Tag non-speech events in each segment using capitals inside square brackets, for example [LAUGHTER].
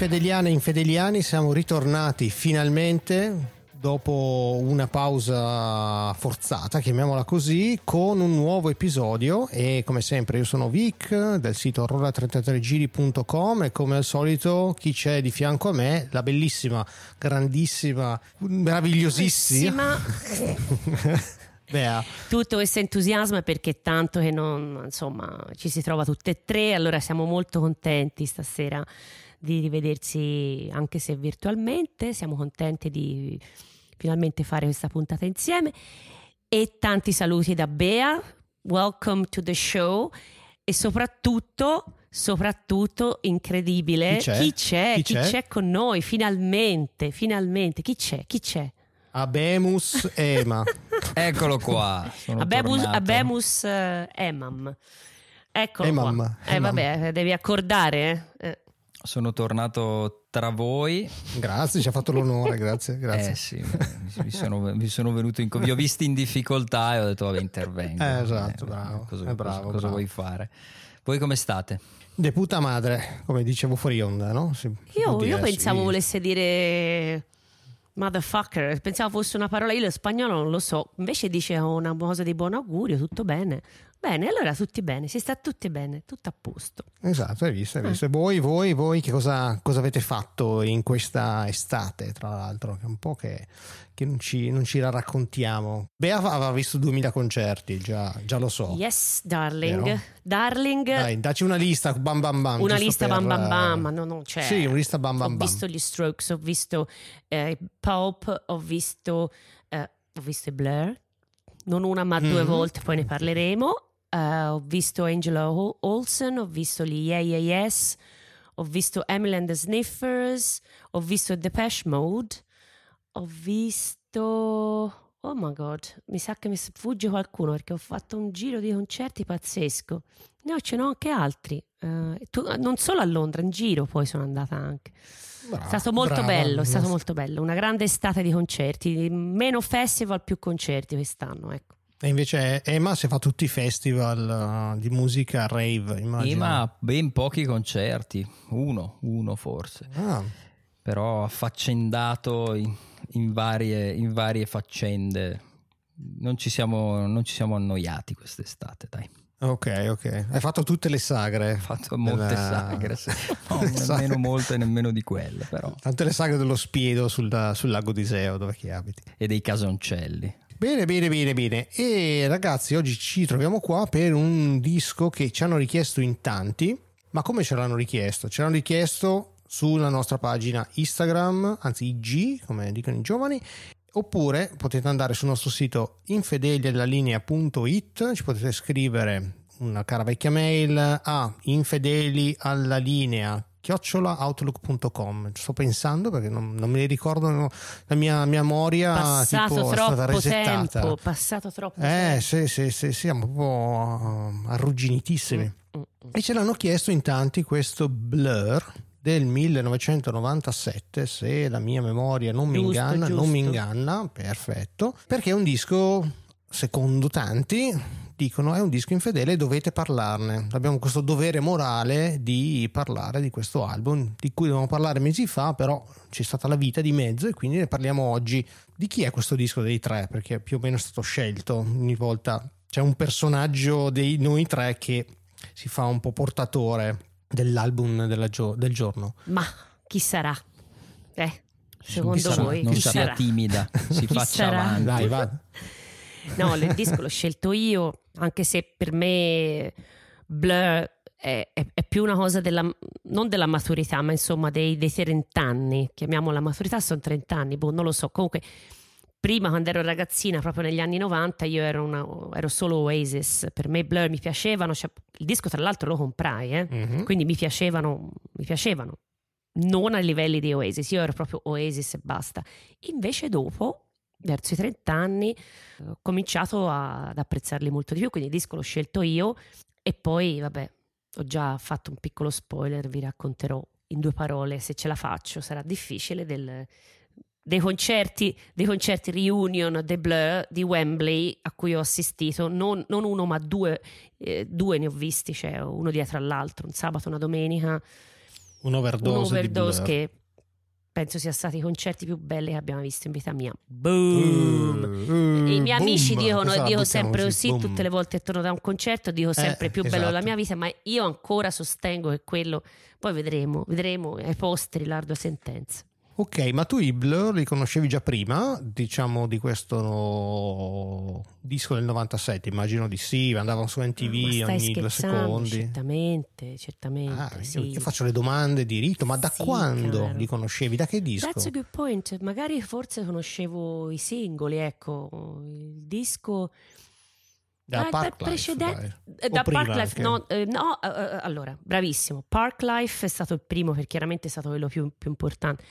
Infedeliane e infedeliani, siamo ritornati finalmente dopo una pausa forzata, chiamiamola così, con un nuovo episodio e come sempre io sono Vic del sito aurora33giri.com e come al solito chi c'è di fianco a me, la bellissima, grandissima, meravigliosissima [LAUGHS] Bea. Tutto questo entusiasmo è perché tanto che non, insomma, ci si trova tutte e tre, allora siamo molto contenti stasera di rivedersi anche se virtualmente, siamo contenti di finalmente fare questa puntata insieme e tanti saluti da Bea, welcome to the show e soprattutto soprattutto incredibile chi c'è? Chi c'è? Chi chi c'è? c'è con noi finalmente finalmente chi c'è chi c'è Abemus Ema. [LAUGHS] Eccolo qua. Abemus, Abemus uh, Emam. Eccolo Emam, qua. Eh Emam. vabbè, devi accordare. Eh. Sono tornato tra voi. Grazie, ci ha fatto l'onore, grazie, grazie. Eh sì, vi sono, vi sono venuto in vi ho visti in difficoltà e ho detto vabbè intervengo. Eh, esatto, bravo, Cosa, è bravo, cosa- cosa bravo. vuoi fare? Voi come state? De puta madre, come dicevo fuori onda, no? Si- Io, io dire, pensavo sì. volesse dire motherfucker, pensavo fosse una parola, io lo spagnolo non lo so, invece dice una cosa di buon augurio, tutto bene. Bene, allora tutti bene, si sta tutti bene, tutto a posto. Esatto, hai visto, hai Eh. visto. E voi, voi, voi che cosa, cosa avete fatto in questa estate, tra l'altro, che è un po' che, che non, ci, non ci la raccontiamo. Bea aveva visto 2000 concerti, già, già lo so. Yes, darling. Vero? Darling, Dai, dacci una lista, bam bam bam. una lista per, bam bam bam, eh, ma no, non c'è. Sì, una lista bam bam ho bam. visto gli Strokes, ho visto eh, Pulp, ho visto, eh, ho visto i Blur, non una ma due Mhm. volte, poi ne parleremo. Eh, ho visto Angela Ol- Olsen, ho visto gli Yeah Yeah Yes, ho visto Emily and the Sniffers, ho visto Depeche Mode, ho visto... Oh my god, mi sa che mi sfugge qualcuno perché ho fatto un giro di concerti pazzesco. No, ce n'ho anche altri. Eh, tu- non solo a Londra, in giro poi sono andata anche. Brava, È stato molto brava. bello, è stato molto bello. Una grande estate di concerti, meno festival, più concerti quest'anno. Ecco. E invece Emma si fa tutti i festival uh, di musica rave, immagino. Prima ben pochi concerti, uno, uno forse, Ah, però affaccendato in, in varie, in varie faccende. Non ci, siamo, non ci siamo annoiati quest'estate, dai. ok, ok. Hai fatto tutte le sagre. Ho fatto molte della- sagre, sì. [LAUGHS] no, sagre. nemmeno molte, nemmeno di quelle, però. Tante le sagre dello Spiedo sul, sul lago di Iseo, dove che abiti. E dei casoncelli. Bene, bene, bene, bene. E ragazzi, oggi ci troviamo qua per un disco che ci hanno richiesto in tanti. Ma come ce l'hanno richiesto? Ce l'hanno richiesto sulla nostra pagina Instagram, anzi IG, come dicono i giovani. Oppure potete andare sul nostro sito infedeliallalinea.it, ci potete scrivere una cara vecchia mail a infedeli alla linea chiocciolaoutlook.com sto pensando perché non, non me ne ricordo la mia memoria passato tipo, è stata troppo resettata tempo, passato troppo eh tempo. sì sì sì siamo un po' uh, arrugginitissimi Mm, mm. e ce l'hanno chiesto in tanti questo Blur del 1997 se la mia memoria non mi Giusto, inganna non mi giusto. inganna perfetto perché è un disco secondo tanti dicono è un disco infedele e dovete parlarne abbiamo questo dovere morale di parlare di questo album di cui dovevamo parlare mesi fa però c'è stata la vita di mezzo e quindi ne parliamo oggi di chi è questo disco dei tre perché più o meno è stato scelto ogni volta c'è un personaggio dei noi tre che si fa un po' portatore dell'album della gio- del giorno Ma chi sarà? Eh, secondo sarà- voi non chi sia sarà? timida, si Chi faccia sarà? avanti. dai va No, il disco l'ho scelto io, anche se per me Blur è, è- è più una cosa della, non della maturità, ma insomma dei, dei 30 anni. Chiamiamola maturità, sono 30 anni, boh, non lo so. Comunque, prima quando ero ragazzina, proprio negli anni 90, io ero, una- ero solo Oasis. Per me Blur mi piacevano, cioè, il disco tra l'altro lo comprai, eh. Mhm. quindi mi piacevano, mi piacevano. Non ai livelli di Oasis, io ero proprio Oasis e basta. Invece dopo, verso i 30 anni, ho cominciato a- ad apprezzarli molto di più, quindi il disco l'ho scelto io e poi, vabbè, ho già fatto un piccolo spoiler, vi racconterò in due parole, se ce la faccio, sarà difficile, del- dei concerti, dei concerti reunion The Blur di Wembley a cui ho assistito, non, non uno ma due, eh, due ne ho visti, cioè uno dietro all'altro, un sabato, una domenica. Un'overdose, un'overdose di Blur. che penso sia stati i concerti più belli che abbiamo visto in vita mia. Boom! Uh, I miei boom. amici dicono, la dico sempre così boom. tutte le volte che torno da un concerto, dico sempre più bello della esatto. mia vita, ma io ancora sostengo che quello, poi vedremo, vedremo ai posteri l'ardua sentenza. Ok, ma tu i Blur li conoscevi già prima, diciamo, di questo disco del 97? Immagino di sì, andavano su stai ogni due secondi. Certamente, certamente. Ah, io- sì. io faccio le domande di rito, ma da Sì, quando caro. li conoscevi? Da che disco? That's a good point. Magari forse conoscevo i singoli, ecco, il disco Da Ah, Park precedente- Life, eh, da prima Parklife, no, eh, no, eh, eh, allora, bravissimo. Parklife è stato il primo perché chiaramente è stato quello più, più importante.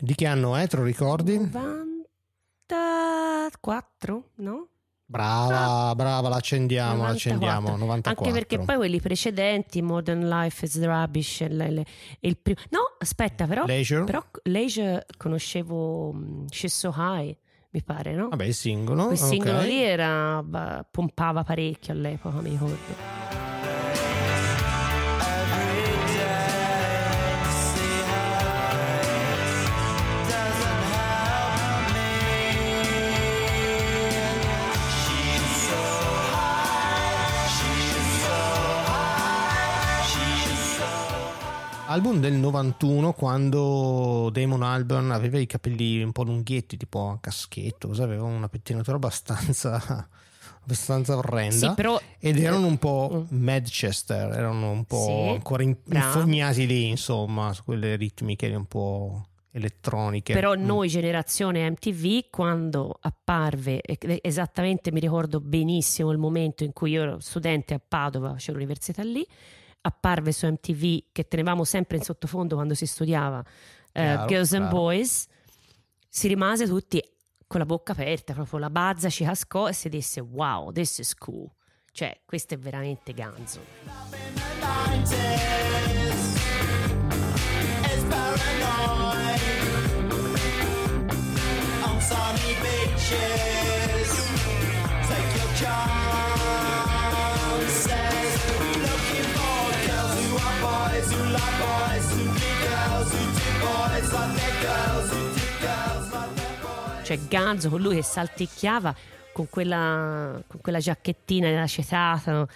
Di che anno è, te lo ricordi? 94, no? Brava, brava, l'accendiamo, 94. l'accendiamo, 94. Anche perché poi quelli precedenti, Modern Life is Rubbish, le- le- il primo... No, aspetta, però, Leisure? però Leisure conoscevo mm, She's So High, mi pare, no? Vabbè, il singolo. Quel singolo ok. lì era, pompava parecchio all'epoca, mi ricordo. Album del 91 quando Damon Albarn aveva i capelli un po' lunghetti, tipo a caschetto, aveva una pettinatura abbastanza, [LAUGHS] abbastanza orrenda. Sì, però Ed erano un po' Mm. Manchester, erano un po' Sì, ancora in- infognati lì, insomma, su quelle ritmiche un po' elettroniche. Però Mm. noi, generazione MTV, quando apparve, esattamente mi ricordo benissimo il momento in cui io ero studente a Padova, c'era l'università lì, apparve su MTV che tenevamo sempre in sottofondo quando si studiava eh, Chiaro, Girls and. Boys, si rimase tutti con la bocca aperta, proprio la bazza ci cascò e si disse wow, this is cool. Cioè, questo è veramente ganzo. Sunny beaches. Take your chances. Cioè, ganzo con lui che salticchiava con quella, con quella giacchettina acetato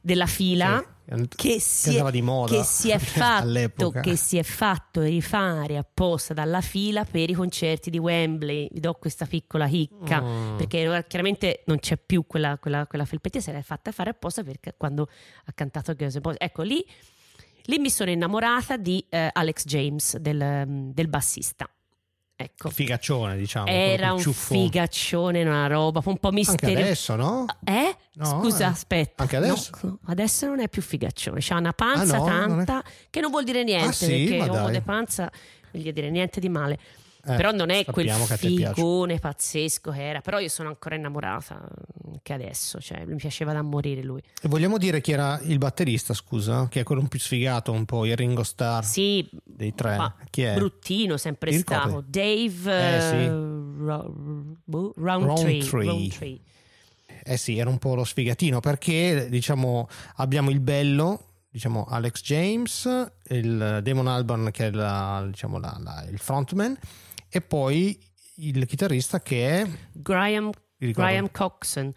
della fila. Sì, che si, è, di moda. che si è [LAUGHS] fatto che si è fatto rifare apposta dalla fila per i concerti di Wembley. Vi do questa piccola chicca Mm. perché chiaramente non c'è più quella, quella, quella felpettina se l'è fatta fare apposta perché quando ha cantato Girls and Boys ecco lì, lì mi sono innamorata di eh, Alex James del, del bassista ecco Figaccione, diciamo. era un ciuffo. figaccione una roba un po' Anche misteriosa adesso, no? eh? No, Scusa, eh. aspetta. Anche adesso? No, adesso non è più figaccione. C'ha una panza Ah, no? Non è- tanta che non vuol dire niente Ah, sì? perché uomo di panza non gli dire niente di male. Eh, però non è quel figone pazzesco che era. Però io sono ancora innamorata che adesso. Cioè, mi piaceva da morire lui. E vogliamo dire chi era il batterista, scusa? Che è quello più sfigato, un po' il Ringo Starr Sì, dei tre. Chi è? bruttino sempre Ti stato. Dave Eh, eh, sì. Ro- boh, Roundtree. Roundtree. Eh sì, era un po' lo sfigatino perché diciamo abbiamo il bello, diciamo Alex James, il Damon Albarn che è la- diciamo, la- la- il frontman e poi il chitarrista che è Graham, Graham Coxon.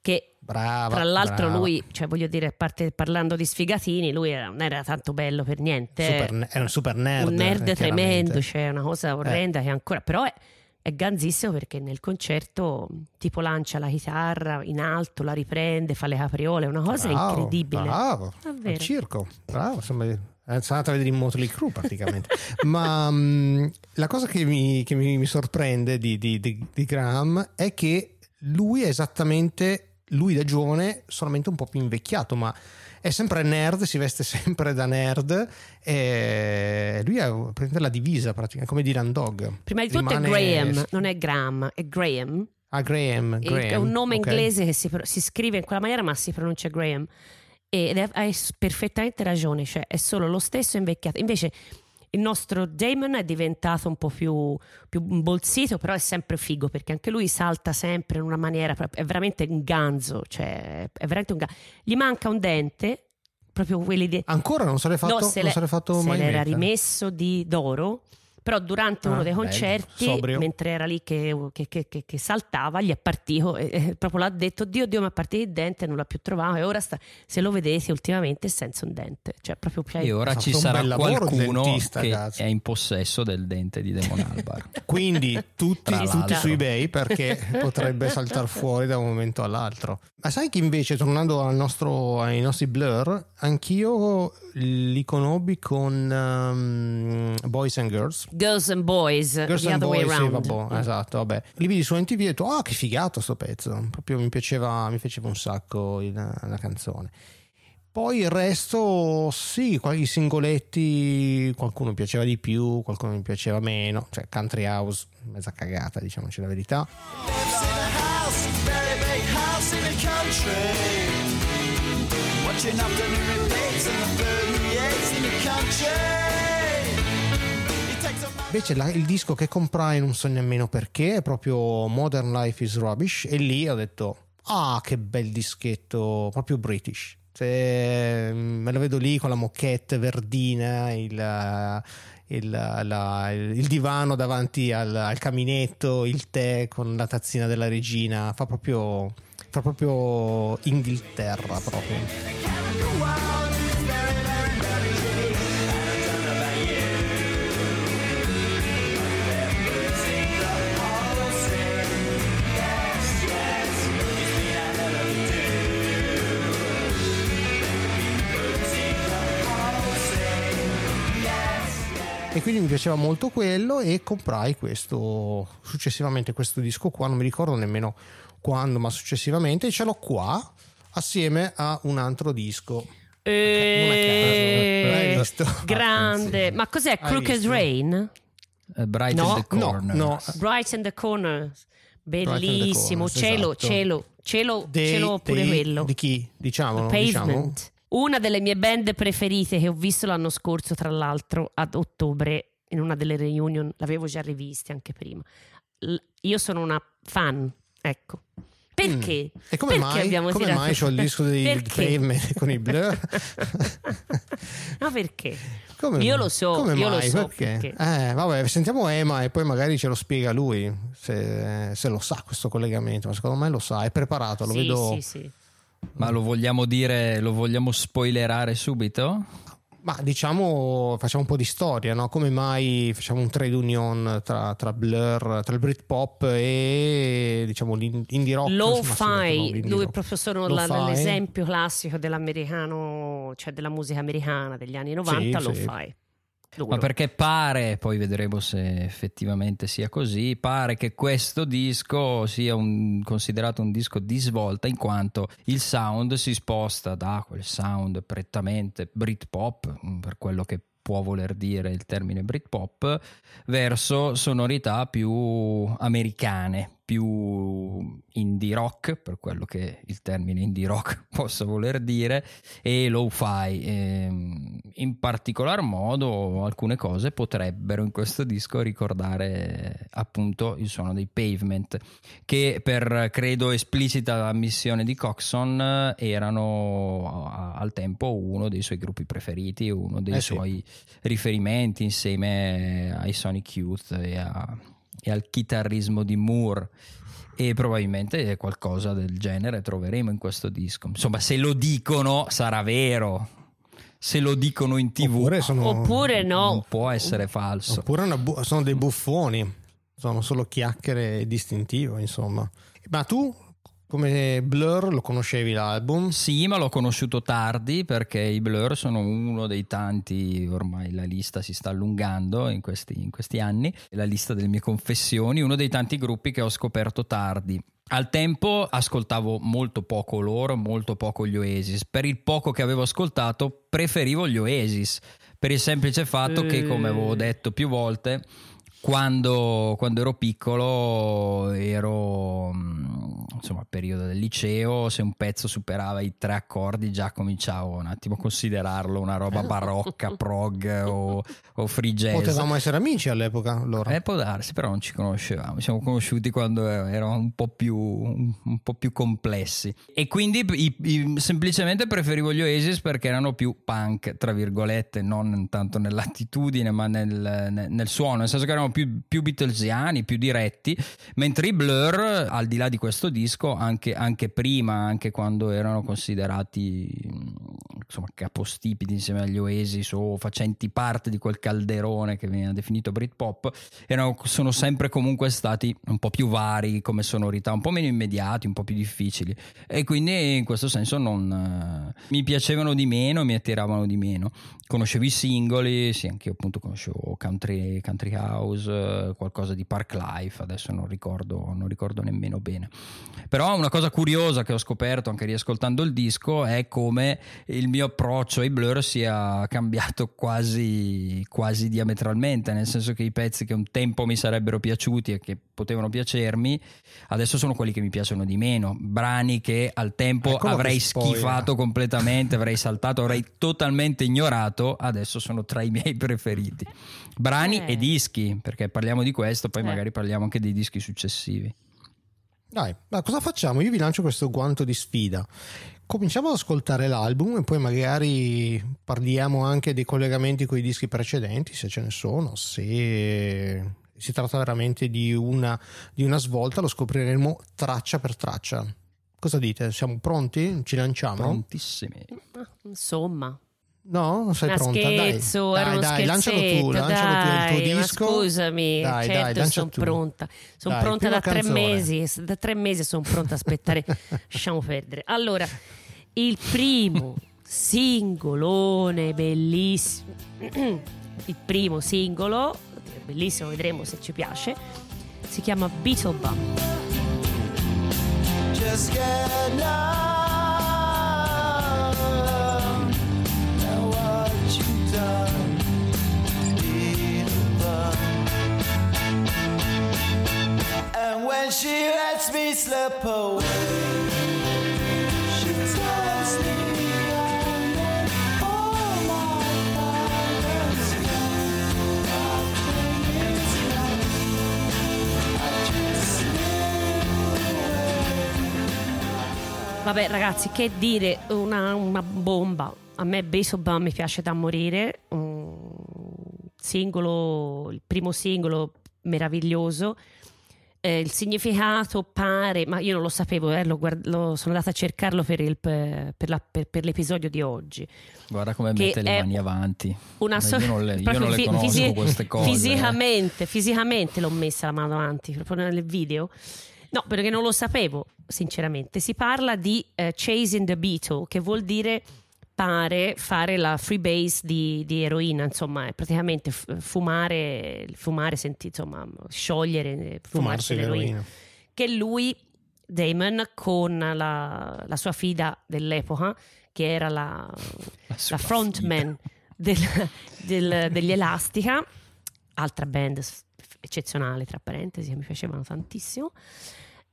Che brava. Tra l'altro brava. lui, cioè voglio dire, parte parlando di sfigatini, lui era- non era tanto bello per niente. Super è un super nerd. un nerd eh, tremendo, cioè una cosa orrenda che ancora... Però è, è ganzissimo perché nel concerto tipo lancia la chitarra in alto, la riprende, fa le capriole, è una cosa Bravo, incredibile. Bravo, Davvero. al circo, bravo, insomma, è andata a vedere in Motley Crue praticamente. [LAUGHS] Ma mh, la cosa che mi, che mi- mi sorprende di, di- di- di Graham è che lui è esattamente, lui da giovane, solamente un po' più invecchiato, ma è sempre nerd, si veste [LAUGHS] sempre da nerd e lui ha la divisa, praticamente, come Dylan Dog. Prima di tutto Rimane- è Graham, non è Graham, è Graham. Ah, Graham, Graham, È un nome ok. inglese che si, si scrive in quella maniera, ma si pronuncia Graham. Ed hai perfettamente ragione, cioè è solo lo stesso invecchiato. Invece il nostro Damon è diventato un po' più, più bolsito, però è sempre figo perché anche lui salta sempre in una maniera, è veramente un ganzo, cioè è veramente un ganzo. Gli manca un dente, proprio quelli di... Ancora non se l'è fatto, No, se non l'è- se l'è fatto se mai l'era mettere. rimesso di d'oro. Però durante Ah, uno dei bello, concerti, sobrio. mentre era lì che, che- che- che- che saltava, gli è partito e e proprio l'ha detto: Dio, Dio, mi è partito il dente, non l'ha più trovato. E ora sta, se lo vedete, ultimamente è senza un dente, cioè proprio più E ora ci sarà qualcuno dentista, che cazzo. è in possesso del dente di Demon Albar. [LAUGHS] Quindi tutti, tutti su eBay perché potrebbe saltare fuori da un momento all'altro. Ma sai che invece, tornando al nostro- ai nostri blur, anch'io li conobbi con um, Boys and Girls. Girls and Boys, Girls the and other way Boys, sì, around. vabbè, esatto, vabbè. Li vidi su NTV e ho detto, ah, che figato sto pezzo. Proprio mi piaceva, mi piaceva un sacco il- la canzone. Poi il resto, sì, qua- i singoletti, qualcuno piaceva di più, qualcuno mi piaceva meno. Cioè, Country House, mezza cagata, diciamoci la verità. Invece la- il disco che comprai non so nemmeno perché, è proprio Modern Life is Rubbish e lì ho detto, ah che bel dischetto, proprio British. Cioè, mm, me lo vedo lì con la moquette verdina, il, il- la- il divano davanti al, al caminetto, il tè con la tazzina della regina, fa proprio, fa proprio Inghilterra proprio. E quindi mi piaceva molto quello e comprai questo successivamente questo disco qua, non mi ricordo nemmeno quando, ma successivamente e ce l'ho qua assieme a un altro disco. Eh, Non a caso, l'hai visto? [LAUGHS] Grande, ma cos'è Crooked? Rain? Eh, Bright No, in the no, Corner. no. Bright in the Corner, bellissimo, Corners, cielo, esatto. cielo, cielo, Dei- cielo pure quello. Di chi? Pavement. diciamo. Una delle mie band preferite che ho visto l'anno scorso, tra l'altro, ad ottobre, in una delle reunion, l'avevo già riviste anche prima. L- io sono una fan, ecco. Perché? Mm. E come Perché mai? abbiamo Come tirato- mai c'ho il disco dei? Pavement con i Blur? [LAUGHS] Ma perché? Come Io lo so, Come io lo mai? so perché? perché. Eh, vabbè, sentiamo Ema e poi magari ce lo spiega lui se, se lo sa questo collegamento. Ma secondo me lo sa, è preparato. Lo sì, vedo. sì, sì. Ma lo vogliamo dire, lo vogliamo spoilerare subito? Ma diciamo, facciamo un po' di storia, no? Come mai facciamo un trade union tra, tra Blur, tra il Britpop e diciamo l'indie rock? Lo fai, lui rock. proprio sono Lo la- l'esempio classico dell'americano, cioè della musica americana degli anni 90, Sì, lo sì. fai. Ma perché pare, poi vedremo se effettivamente sia così, pare che questo disco sia un- considerato un disco di svolta in quanto il sound si sposta da quel sound prettamente Britpop, mm, per quello che può voler dire il termine Britpop, verso sonorità più americane, più indie rock, per quello che il termine indie rock [LAUGHS] possa voler dire, e lo-fi. Ehm, in particolar modo alcune cose potrebbero in questo disco ricordare appunto il suono dei pavement, che per credo esplicita ammissione di Coxon erano a- al tempo uno dei suoi gruppi preferiti, uno dei Eh sì. suoi riferimenti insieme ai Sonic Youth e, a- e al chitarrismo di Moore. E probabilmente qualcosa del genere troveremo in questo disco. Insomma, se lo dicono sarà vero. Se lo dicono in tv Oppure sono, Oppure no, non può essere falso. oppure bu- sono dei buffoni, sono solo chiacchiere distintivo, insomma. Ma tu, come Blur, lo conoscevi l'album? Sì, ma l'ho conosciuto tardi perché i Blur sono uno dei tanti, ormai la lista si sta allungando in questi, in questi anni, la lista delle mie confessioni, uno dei tanti gruppi che ho scoperto tardi. Al tempo ascoltavo molto poco loro, molto poco gli Oasis. Per il poco che avevo ascoltato preferivo gli Oasis, per il semplice fatto che, come avevo detto più volte, quando, quando ero piccolo ero, mm, insomma, periodo del liceo, se un pezzo superava i tre accordi già cominciavo un attimo a considerarlo una roba barocca, [LAUGHS] prog o, o free jazz. Potevamo essere amici all'epoca allora. Eh, può darsi, però non ci conoscevamo. Ci siamo conosciuti quando eravamo un po' più, un, un po' più complessi. E quindi i- i- semplicemente preferivo gli Oasis perché erano più punk, tra virgolette, non tanto nell'attitudine, ma nel, nel- nel suono, nel senso che erano più, più Beatlesiani, più diretti. Mentre i Blur, al di là di questo disco, anche, anche prima, anche quando erano considerati insomma, capostipiti insieme agli Oasis o facenti parte di quel calderone che veniva definito Britpop, erano, sono sempre comunque stati un po' più vari come sonorità, un po' meno immediati, un po' più difficili e quindi in questo senso non, eh, mi piacevano di meno, mi attiravano di meno. Conoscevo i singoli, sì, anche io appunto conoscevo Country, country House, eh, qualcosa di Park Life, adesso non ricordo, non ricordo nemmeno bene. Però una cosa curiosa che ho scoperto anche riascoltando il disco è come il mio approccio ai Blur sia cambiato [LAUGHS] quasi, quasi diametralmente, nel senso che i pezzi che un tempo mi sarebbero piaciuti e che potevano piacermi, adesso sono quelli che mi piacciono di meno. Brani che al tempo Eccolo che avrei schifato completamente, avrei saltato, avrei [LAUGHS] totalmente ignorato, adesso sono tra i miei preferiti. Brani Eh. e dischi, perché parliamo di questo, poi Eh. magari parliamo anche dei dischi successivi. Dai, ma cosa facciamo? Io vi lancio questo guanto di sfida. Cominciamo ad ascoltare l'album e poi magari parliamo anche dei collegamenti con i dischi precedenti, se ce ne sono, se si tratta veramente di una, di una svolta, lo scopriremo traccia per traccia. Cosa dite? Siamo pronti? Ci lanciamo? Prontissimi. Insomma, No? Non sei Ma pronta? scherzo, dai, era dai, uno dai lancialo tu, lancialo tu il tuo dai, disco. scusami, Dai, certo dai, sono tu. pronta. Sono Dai, pronta da tre canzone. mesi, da tre mesi sono pronta a aspettare. [LAUGHS] Lasciamo perdere. Allora, il primo singolone bellissimo. [CLEARS THROAT] Il primo singolo, bellissimo, vedremo se ci piace. Si chiama Beetle Bum. Just get And when she lets me slip away, Vabbè, ragazzi, che dire, una, una bomba. A me Beso Bum mi piace da morire. Un singolo, il primo singolo meraviglioso. Eh, il significato pare, ma io non lo sapevo, eh, lo guard- lo- sono andata a cercarlo per, il- per- la- per- per l'episodio di oggi. Guarda come mette le mani avanti. Una so- io non le, io non le conosco fisi- queste cose. eh. Fisicamente, fisicamente l'ho messa la mano avanti, proprio nel video. No, perché non lo sapevo, sinceramente. Si parla di eh, chasing the beetle, che vuol dire pare fare la freebase di, di eroina, insomma, praticamente fumare, fumare senti, insomma, sciogliere, eh, Fumarsi l'eroina l'eroina. che lui, Damon, con la, la sua fida dell'epoca, che era la, [LAUGHS] La la frontman del- [LAUGHS] del- degli Elastica, altra band eccezionale, tra parentesi, che mi piacevano tantissimo,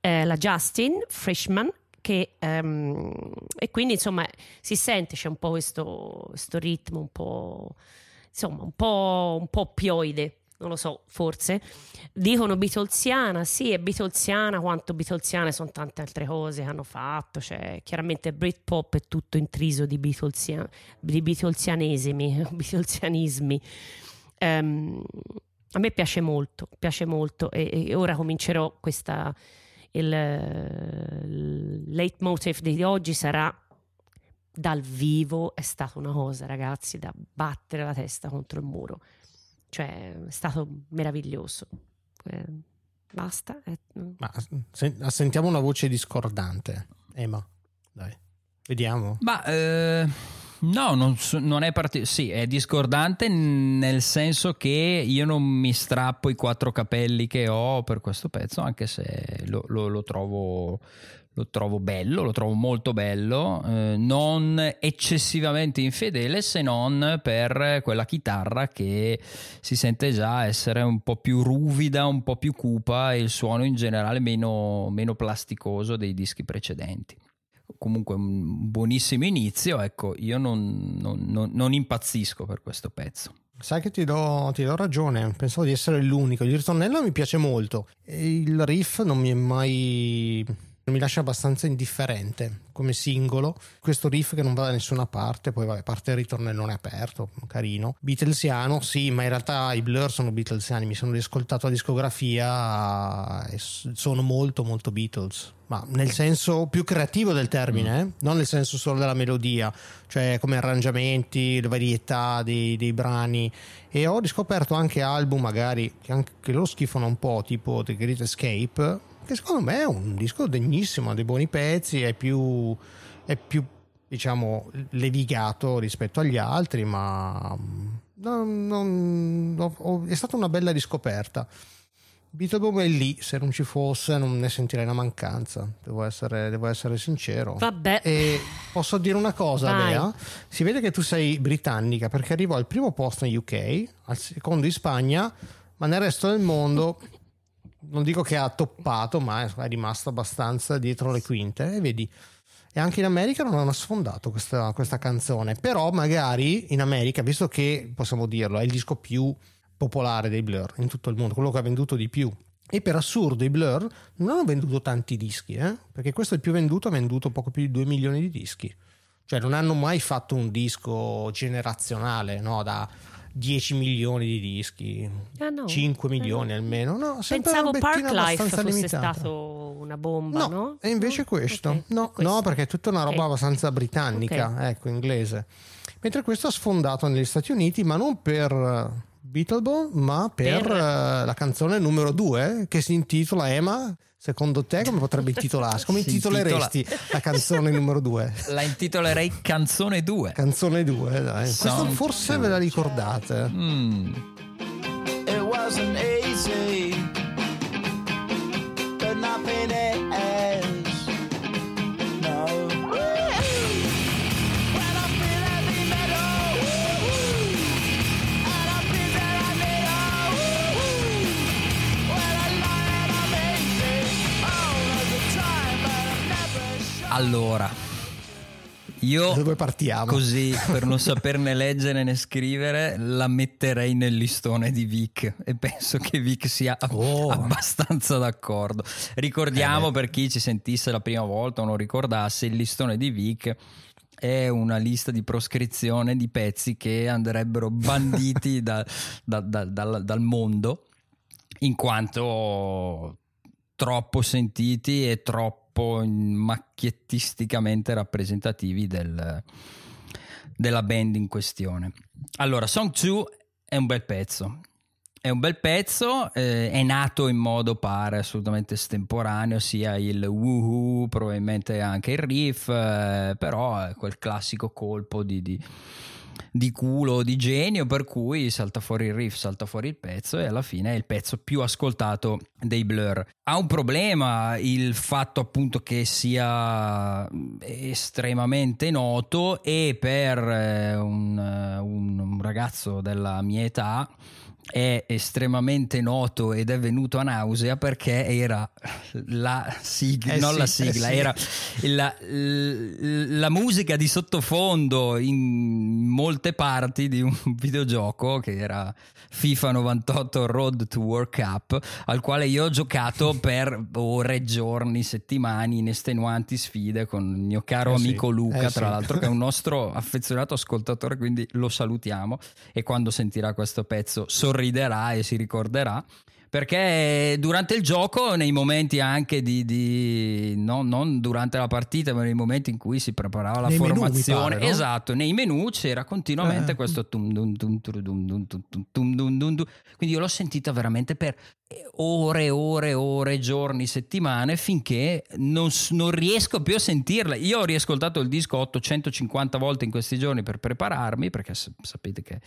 eh, la Justin Freshman, che, ehm, e quindi insomma si sente, c'è un po' questo, questo ritmo un po', insomma, un po', un po' pioide, non lo so, forse. Dicono Beatlesiana, sì, è Beatlesiana, quanto Beatlesiane sono tante altre cose che hanno fatto, cioè chiaramente Britpop è tutto intriso di, Beatlesia- di Beatlesianesimi, [LAUGHS] Beatlesianismi. Ehm, a me piace molto, piace molto e, e ora comincerò questa, il, il leitmotiv di oggi sarà dal vivo è stata una cosa ragazzi da battere la testa contro il muro cioè è stato meraviglioso Eh, basta Eh, Ma sen- sentiamo una voce discordante. Emma, dai, vediamo. Ma eh, no, non, non è parti- Sì, è discordante nel senso che io non mi strappo i quattro capelli che ho per questo pezzo, anche se lo, lo- lo trovo, lo trovo bello, lo trovo molto bello, eh, non eccessivamente infedele se non per quella chitarra che si sente già essere un po' più ruvida, un po' più cupa e il suono in generale meno, meno plasticoso dei dischi precedenti. Comunque un buonissimo inizio, ecco, io non, non, non, impazzisco per questo pezzo. Sai che ti do, ti do, ragione, pensavo di essere l'unico. Il ritornello mi piace molto. Il riff non mi è mai mi lascia abbastanza indifferente come singolo. Questo riff che non va da nessuna parte, poi vabbè, parte il ritornellone aperto, carino. Beatlesiano, sì, ma in realtà i Blur sono Beatlesiani, mi sono riscoltato la discografia e sono molto molto Beatles. Ma nel senso più creativo del termine, eh? non nel senso solo della melodia, cioè come arrangiamenti, le varietà dei, dei brani. E ho riscoperto anche album, magari che anche loro schifano un po', tipo The Great Escape, che secondo me è un disco degnissimo, ha dei buoni pezzi, è più, è più diciamo levigato rispetto agli altri, ma non, non, è stata una bella riscoperta. Beatlebomb è lì, se non ci fosse non ne sentirei la mancanza, devo essere, devo essere sincero. Vabbè. E posso dire una cosa, Vai. Bea? Si vede che tu sei britannica perché arrivò al primo posto in UK, al secondo in Spagna, ma nel resto del mondo non dico che ha toppato, ma è rimasto abbastanza dietro le quinte. E vedi, e anche in America non hanno sfondato questa, questa, canzone. Però magari in America, visto che possiamo dirlo, è il disco più popolare dei Blur in tutto il mondo, quello che ha venduto di più. E per assurdo i Blur non hanno venduto tanti dischi, eh? perché questo è il più venduto, ha venduto poco più di 2 milioni di dischi. Cioè non hanno mai fatto un disco generazionale, no? Da 10 milioni di dischi, Ah, no. 5 Eh, milioni no. almeno. No, Pensavo Park Life fosse limitata. stato una bomba, No, e invece No? questo. Ok, No, questo. no, perché è tutta una roba Ok. abbastanza britannica, ecco, inglese. Mentre questo ha sfondato negli Stati Uniti, ma non per eh, Beatlebone, ma per, Per- eh, la canzone numero 2 che si intitola Emma. Secondo te come potrebbe intitolarsi? [LAUGHS] Come intitoleresti la canzone numero 2? [LAUGHS] La intitolerei Canzone 2. Canzone 2, dai. Questo forse two. ve la ricordate. Mm. Allora, io dove partiamo? così per non [LAUGHS] saperne leggere né scrivere la metterei nel listone di Vic e penso che Vic sia Oh. abbastanza d'accordo. Ricordiamo Eh per chi ci sentisse la prima volta o non ricordasse il listone di Vic è una lista di proscrizione di pezzi che andrebbero banditi [LAUGHS] da- da- da- dal, dal mondo in quanto troppo sentiti e troppo macchiettisticamente rappresentativi del- della band in questione. Allora, Song 2 è un bel pezzo. È un bel pezzo, eh, è nato in modo pare assolutamente estemporaneo, sia il woohoo, probabilmente anche il riff, eh, però è quel classico colpo di, di- di culo, di genio, per cui salta fuori il riff, salta fuori il pezzo e alla fine è il pezzo più ascoltato dei Blur. Ha un problema il fatto appunto che sia estremamente noto e per eh, eh, un- un ragazzo della mia età è estremamente noto ed è venuto a nausea perché era la sigla, Eh non sì, la eh sigla, sì. era la, la musica di sottofondo in molte parti di un [LAUGHS] videogioco che era FIFA 98 Road to World Cup al quale io ho giocato [LAUGHS] per ore, giorni, settimane in estenuanti sfide con il mio caro Eh sì, amico Luca eh tra sì. l'altro che è un [LAUGHS] nostro affezionato ascoltatore quindi lo salutiamo e quando sentirà questo pezzo sorriderà e si ricorderà perché durante il gioco, nei momenti anche di, di- no, non durante la partita, ma nei momenti in cui si preparava la Nei formazione, pare, no? esatto, nei menu c'era continuamente Eh. questo tum dum dum turu dum dum tum tum tum dum dum dum. Quindi io l'ho sentita veramente per ore, ore, ore, giorni, settimane, finché non, non riesco più a sentirla. Io ho riascoltato il disco 850 volte in questi giorni per prepararmi, perché sapete che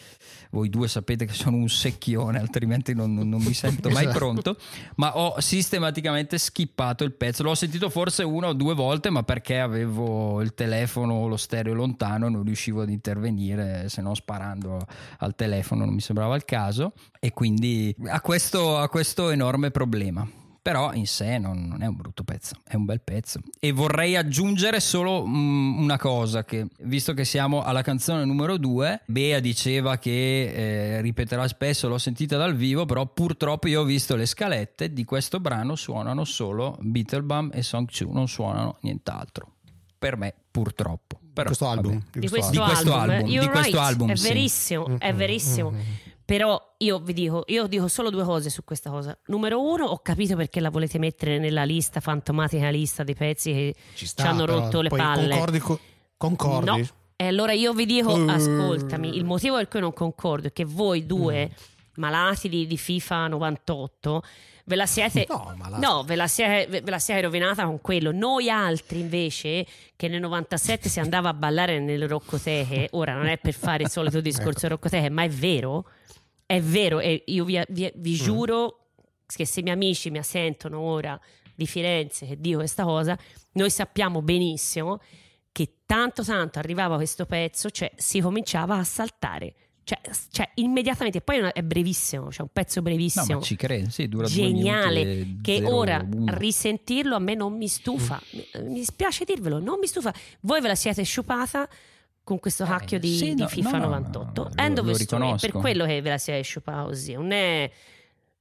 voi due sapete che sono un secchione, [LAUGHS] altrimenti non, non- non mi sento mai Esatto. pronto, ma ho sistematicamente skippato il pezzo. L'ho sentito forse una o due volte, ma perché avevo il telefono o lo stereo lontano, non riuscivo ad intervenire, se no sparando al telefono non mi sembrava il caso. E quindi ha questo, ha questo enorme problema. Però in sé non, non è un brutto pezzo, è un bel pezzo. E vorrei aggiungere solo mm, una cosa, che visto che siamo alla canzone numero due, Bea diceva che eh, ripeterà spesso, l'ho sentita dal vivo, però purtroppo io ho visto le scalette di questo brano, suonano solo Beetlebum e Song 2, non suonano nient'altro. Per me purtroppo. Però, questo album. di questo, Di questo album, album, di questo right, album, è sì. verissimo, è verissimo. mm, mm. Però io vi dico, io dico solo due cose su questa cosa. Numero uno, ho capito perché la volete mettere nella lista fantomatica lista dei pezzi che Ci ci, sta, hanno però rotto le palle. Concordi? co- concordi? No. E allora io vi dico, Uh. ascoltami, il motivo per cui non concordo è che voi due Mm. malati di, di FIFA 98 ve la siete No, la- No, ve la, siete, ve la siete rovinata con quello. Noi altri invece, che nel 97 si andava a ballare nelle roccoteche, ora non è per fare il solito [LAUGHS] discorso roccoteche, ma è vero, è vero, e io vi, vi- vi giuro che se i miei amici mi sentono ora di Firenze che dico questa cosa, noi sappiamo benissimo che tanto tanto arrivava questo pezzo, cioè si cominciava a saltare. Cioè, cioè, immediatamente, poi è brevissimo, cioè un pezzo No, brevissimo ma ci credo, sì, dura due geniale minuti che zero ora uno. risentirlo a me non mi stufa mi, mi dispiace dirvelo non mi stufa voi ve la siete sciupata con questo cacchio di, Eh, sì, di no, FIFA no, no, 98 no, End lo- of lo story. per quello che ve la siete sciupata così non è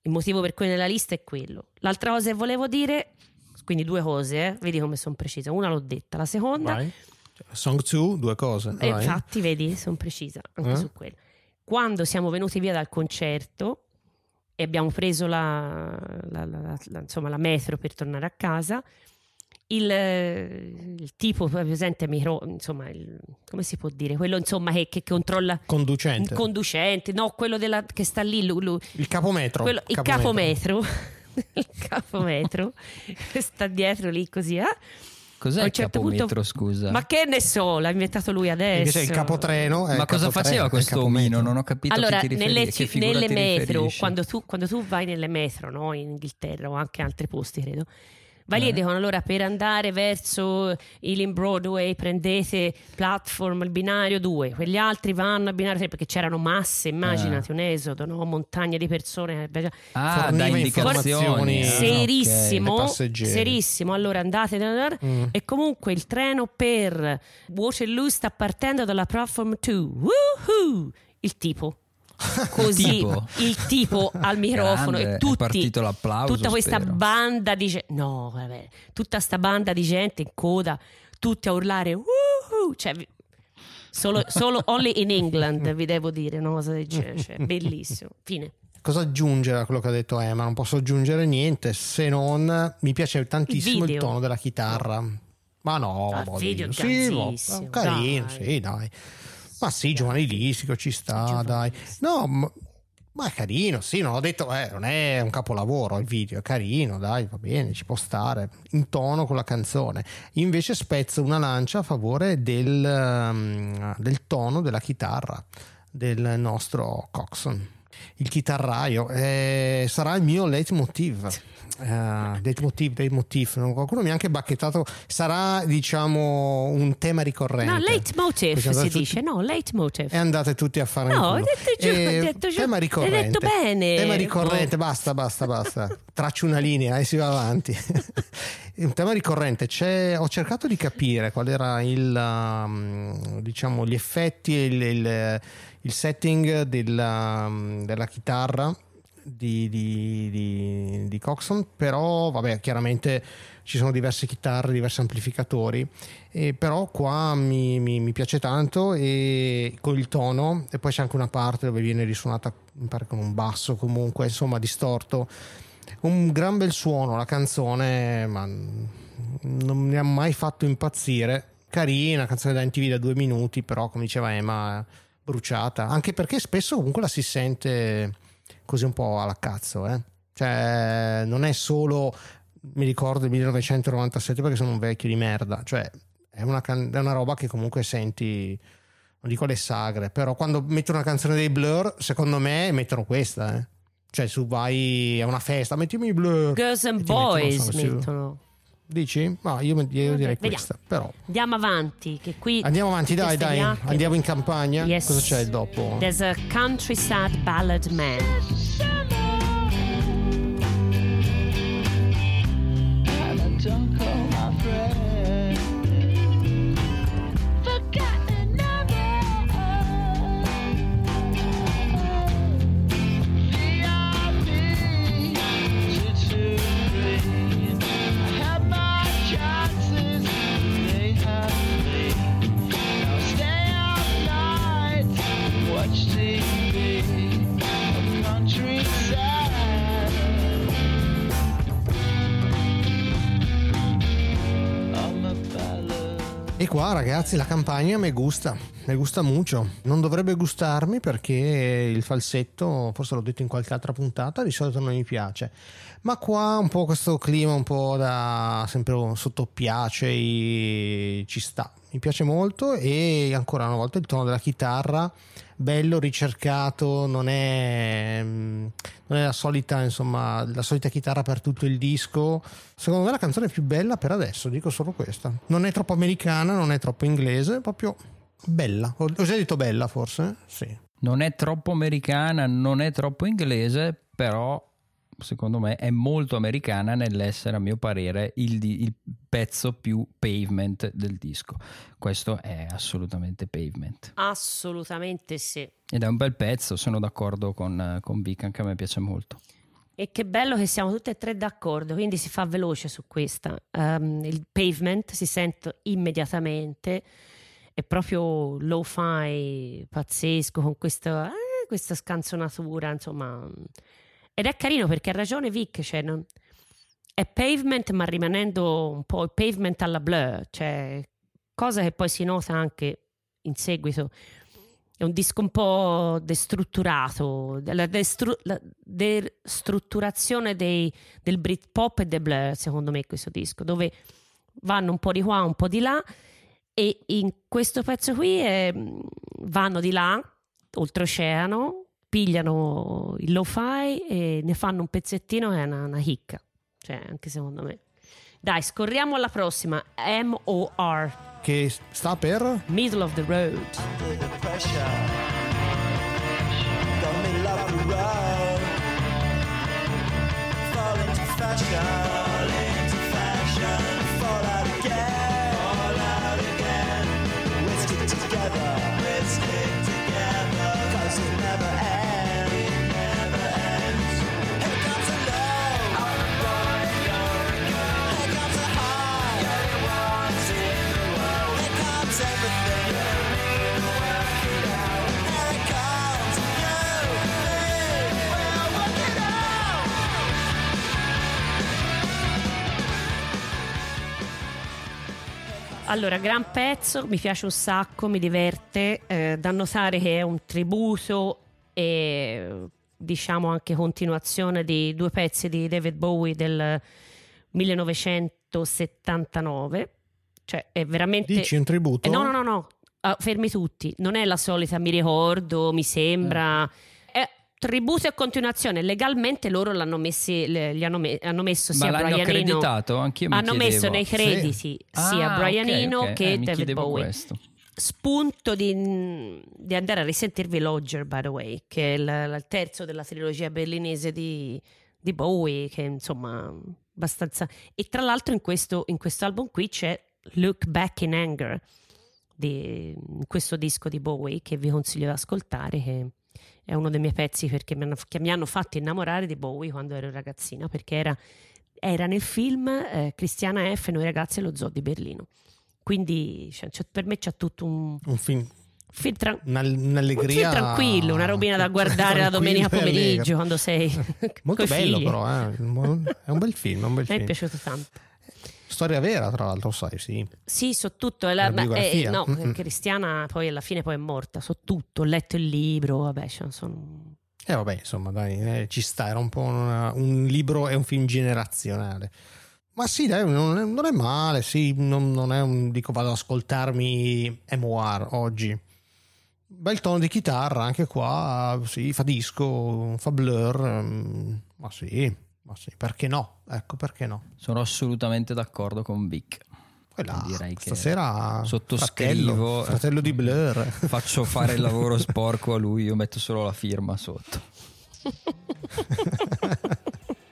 il motivo per cui nella lista è quello l'altra cosa che volevo dire quindi due cose eh, vedi come sono precisa una l'ho detta la seconda Vai. Cioè, Song 2, due cose. e vai. infatti, vedi, sono precisa anche Eh? su quello. Quando siamo venuti via dal concerto e abbiamo preso la, la- la- la- insomma, la metro per tornare a casa, il, il tipo presente micro, insomma, il- come si può dire? Quello insomma che, che controlla Conducente. il conducente, no, quello della- che sta lì, lu- lu- il capometro. quello- il capometro. [LAUGHS] il capometro che sta dietro lì così, eh? Cos'è A un il certo capometro, punto- scusa? Ma che ne so, l'ha inventato lui adesso. Invece il capotreno. è Ma il cosa capotreno, faceva questo omino? Non ho capito Allora, nelle, che ci- nelle metro, quando tu, quando tu vai nelle metro, no? in Inghilterra o anche altri posti, credo, vai lì e Eh. dicono allora per andare verso Ealing Broadway prendete platform, il binario 2, quegli altri vanno al binario 3 perché c'erano masse, immaginati un esodo, no? montagne di persone. Ah, forniva da indicazioni. informazioni. Ah, serissimo, ok. Ai passeggeri. serissimo. Allora andate Mm. e comunque il treno per Waterloo sta partendo dalla platform 2. Woohoo! Il tipo. Così tipo? il tipo al microfono Grande, e è tutti partito l'applauso, tutta questa spero. banda di gente no vabbè tutta sta banda di gente in coda tutti a urlare Woohoo! cioè solo, solo only in England vi devo dire una cosa del genere cioè, bellissimo fine Cosa aggiungere a quello che ha detto Emma? Non posso aggiungere niente se non mi piace tantissimo il, video. tono della chitarra. Ma no, Ah, video sì, boh, carino, dai. sì, dai. Ma sì, giovanilistico ci sta, dai. No, ma, ma è carino, sì, non ho detto, eh, non è un capolavoro il video, è carino, dai, va bene, ci può stare, in tono con la canzone. Invece spezzo una lancia a favore del, um, del tono della chitarra del nostro Coxon. Il chitarraio eh, sarà il mio leitmotiv. Eh, leitmotiv, leitmotiv. Qualcuno mi ha anche bacchettato. Sarà, diciamo, un tema ricorrente. no leitmotiv si tutti- dice no leitmotiv E andate tutti a fare No, un hai detto giù, hai detto giù. tema Hai ricorrente. detto bene. Tema ricorrente, basta, basta, basta. [LAUGHS] Traccio una linea e si va avanti. [LAUGHS] un tema ricorrente. C'è, ho cercato di capire qual era il, um, diciamo, gli effetti, il, il- il setting della, um, della chitarra di, di, di, di Coxon, però vabbè, chiaramente ci sono diverse chitarre, diversi amplificatori, e però qua mi, mi- mi piace tanto e con il tono e poi c'è anche una parte dove viene risuonata mi pare con un basso comunque insomma distorto. Un gran bel suono la canzone ma non mi ha mai fatto impazzire. Carina canzone da MTV da due minuti però come diceva Emma bruciata. Anche perché spesso comunque la si sente così un po' alla cazzo eh? cioè non è solo mi ricordo il 1997 perché sono un vecchio di merda cioè è una, can- è una roba che comunque senti non dico le sagre però quando mettono una canzone dei Blur secondo me mettono questa eh. Cioè, su vai a una festa, mettimi i blur. Girls and mettono, Boys sicuro. mettono. Dici? No, io, io direi Vediamo. questa. Però Andiamo avanti, che qui andiamo avanti, dai, dai. Andiamo in campagna. Yes. Cosa c'è dopo? There's a country sad ballad man. Qua ragazzi la campagna mi gusta, mi gusta mucho. Non dovrebbe gustarmi perché il falsetto, forse l'ho detto in qualche altra puntata, di solito non mi piace. Ma qua un po' questo clima un po' da sempre sottopiace i- ci sta. Mi piace molto e ancora una volta il tono della chitarra bello ricercato, non è, mm, non è la solita, insomma, la solita chitarra per tutto il disco. Secondo me la canzone più bella per adesso, dico solo questa. Non è troppo americana, non è troppo inglese, proprio bella. Ho già detto bella forse? Sì. Non è troppo americana, non è troppo inglese, però secondo me è molto americana nell'essere, a mio parere, il, il pezzo più pavement del disco. Questo è assolutamente pavement. Assolutamente sì. Ed è un bel pezzo, sono d'accordo con, con Vic, anche a me piace molto. E che bello che siamo tutte e tre d'accordo, quindi si fa veloce su questa. Ehm, il pavement si sente immediatamente, è proprio lo-fi pazzesco con questa, eh, questa scanzonatura, insomma. Ed è carino perché ha ragione Vic, cioè non- è pavement ma rimanendo un po' il pavement alla blur, cioè cosa che poi si nota anche in seguito. È un disco un po' destrutturato, la, destru- la destrutturazione dei- del Britpop e del blur, secondo me, questo disco, dove vanno un po' di qua, un po' di là, e in questo pezzo qui eh, vanno di là, oltreoceano, pigliano il lo-fi e ne fanno un pezzettino che è una, una hicca, cioè anche secondo me. Dai, scorriamo alla prossima, M.O.R. Che sta per... Middle of the Road. under the Allora, gran pezzo, mi piace un sacco, mi diverte. eh, da notare che è un tributo e diciamo anche continuazione di due pezzi di David Bowie del 1979. Cioè, è veramente. Dici un tributo? Eh, no, no, no, no. Ah, fermi tutti. Non è la solita mi ricordo, mi sembra. È tributo e continuazione. Legalmente loro l'hanno messi, gli hanno, me- hanno messo Ma sia l'hanno Brian Eno. Hanno chiedevo. messo nei Sì. crediti sia Ah, Brian ok, Eno ok. che Eh, David Bowie. questo. Spunto di, di andare a risentirvi Lodger, by the way, che è il, il terzo della trilogia berlinese di, di Bowie, che insomma abbastanza... E tra l'altro in questo, in questo album qui c'è Look Back in Anger, di in questo disco di Bowie, che vi consiglio di ascoltare, che è uno dei miei pezzi perché mi hanno, che mi hanno fatto innamorare di Bowie quando ero ragazzina, perché era, era nel film eh, Cristiana F. Noi ragazzi allo zoo di Berlino. Quindi cioè, c'è- per me c'è tutto un Un film, film, tra- una- un un'allegria... film tranquillo, una robina da guardare la domenica e [LAUGHS] pomeriggio quando sei Molto bello figli. però, eh. è un bel film, è un bel [LAUGHS] A me è film. piaciuto tanto. Storia vera, tra l'altro, sai, sì. Sì, so tutto. è la- ma- eh, no, Mm-mm. Cristiana poi alla fine poi è morta. So tutto, ho letto il libro, vabbè, cioè, sono... E vabbè, insomma, dai, eh, ci sta, era un po' una- un libro e un film generazionale. Ma sì, dai, non è, non è male, sì, non, non è un... dico, vado ad ascoltarmi MOR oggi. bel tono di chitarra anche qua, sì, fa disco, fa blur, mm, ma sì, sì, perché no? Ecco, perché no? Sono assolutamente d'accordo con Vic. Là, Direi che stasera sottoscrivo- fratello, fratello di Blur. [LAUGHS] Faccio fare il lavoro sporco a lui, io metto solo la firma sotto. [LAUGHS]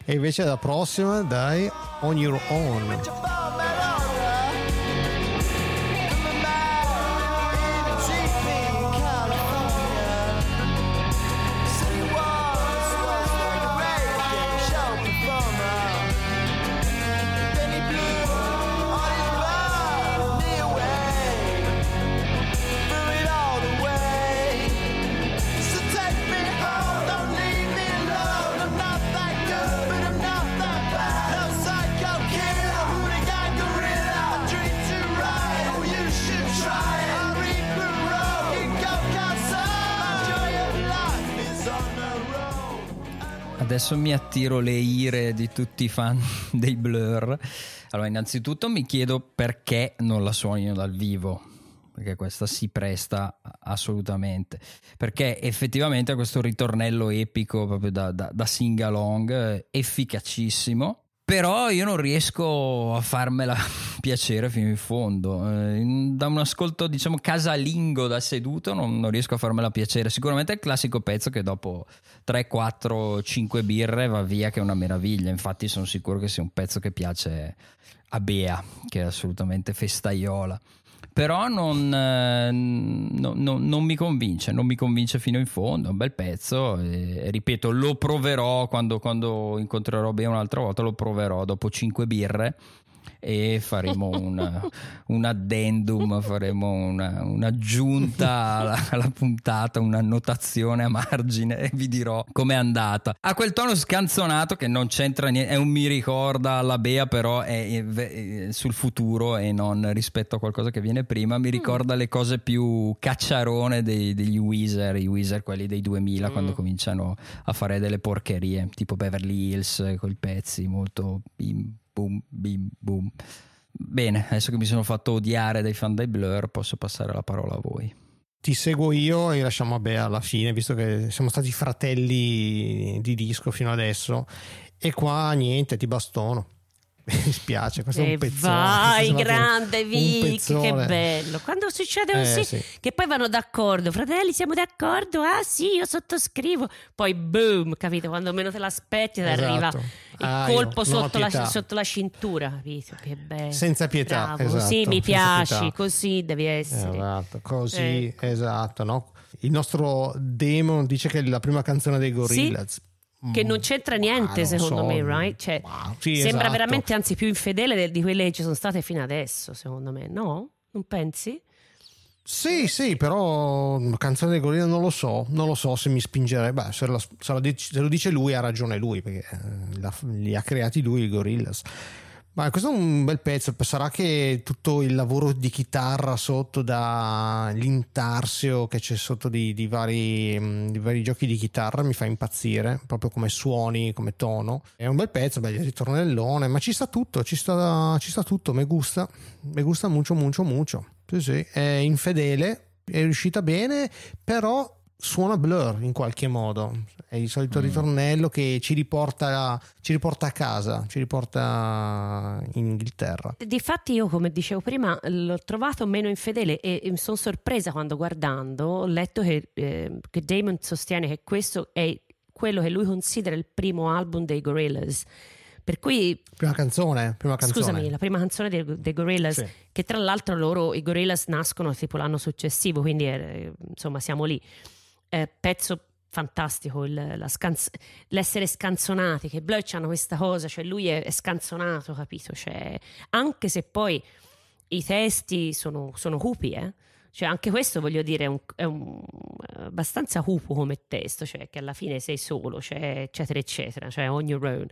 e invece la prossima, dai, On Your Own. Adesso mi attiro le ire di tutti i fan [LAUGHS] dei Blur. Allora, innanzitutto mi chiedo perché non la suonino dal vivo. Perché questa si presta assolutamente. Perché effettivamente ha questo ritornello epico proprio da, da, da sing efficacissimo. Però io non riesco a farmela [LAUGHS] piacere fino in fondo. Eh, da un ascolto, diciamo, casalingo da seduto, non, non riesco a farmela piacere. Sicuramente è il classico pezzo che dopo 3, 4, 5 birre va via, che è una meraviglia. Infatti, sono sicuro che sia un pezzo che piace a Bea, che è assolutamente festaiola. Però non, eh, no- no- non mi convince, non mi convince fino in fondo. È un bel pezzo. E, ripeto, lo proverò quando, quando incontrerò Bea un'altra volta. Lo proverò dopo 5 birre e faremo un, [LAUGHS] un addendum, faremo una- un'aggiunta alla, alla puntata, un'annotazione a margine e vi dirò com'è andata. Ha quel tono scanzonato che non c'entra niente, è un mi ricorda alla Bea, però è, è- è sul futuro e non rispetto a qualcosa che viene prima. Mi ricorda le cose più cacciarone dei- degli Weezer, i Weezer quelli dei 2000 quando cominciano a fare delle porcherie, tipo Beverly Hills con i pezzi molto bim boom bim boom. Bene, adesso che mi sono fatto odiare dai fan dei Blur, posso passare la parola a voi. Ti seguo io e lasciamo a Bea alla fine, visto che siamo stati fratelli di disco fino adesso. E qua niente, ti bastono. Mi dispiace, questo è E un pezzone. vai, è grande Vic, che bello. Quando succede Eh, così, sì. che poi vanno d'accordo, fratelli, siamo d'accordo? Ah sì, io sottoscrivo. Poi boom, capito? Quando meno te l'aspetti Esatto. arriva il Ah, colpo sotto la, sotto la cintura, capito? Che bello. Senza pietà, Bravo, esatto, Sì, mi piaci, pietà. così devi essere. Esatto, così, Ecco. esatto, no? Il nostro Demon dice che è la prima canzone dei Gorillaz. Che non c'entra niente, non secondo so. me, right? Cioè, sì, sembra esatto. veramente, anzi, più infedele de- di quelle che ci sono state fino adesso, secondo me, no? Non pensi? Sì, sì, però una canzone dei Gorillaz non lo so, non lo so se mi spingerebbe. Se, se lo dice, lui ha ragione lui, perché eh, li ha creati lui i Gorillaz. Ma questo è un bel pezzo, sarà che tutto il lavoro di chitarra sotto da l'intarsio che c'è sotto di, di vari, mm, di vari giochi di chitarra mi fa impazzire, proprio come suoni, come tono. È un bel pezzo, beh, il ritornellone, ma ci sta tutto, ci sta, ci sta tutto, mi gusta, mi gusta mucho, mucho, mucho. Sì, sì, è infedele, è riuscita bene, però suona blur in qualche modo. È il solito ritornello che ci riporta, ci riporta a casa, ci riporta in Inghilterra. Difatti io, come dicevo prima, l'ho trovato meno infedele e mi sono sorpresa quando guardando ho letto che, eh, che Damon sostiene che questo è quello che lui considera il primo album dei Gorillaz. Per cui, Prima canzone, prima canzone. scusami, la prima canzone dei, dei Gorillaz, Sì. che tra l'altro loro, i Gorillaz nascono tipo l'anno successivo, quindi eh, insomma siamo lì. Eh, pezzo fantastico, il- scanz- l'essere scanzonati, che Blur hanno questa cosa, cioè lui è, è scanzonato, capito? Cioè, anche se poi i testi sono, sono cupi, eh? Cioè, anche questo voglio dire è, un, è un- abbastanza cupo come testo, cioè che alla fine sei solo, cioè, eccetera, eccetera, cioè on your own.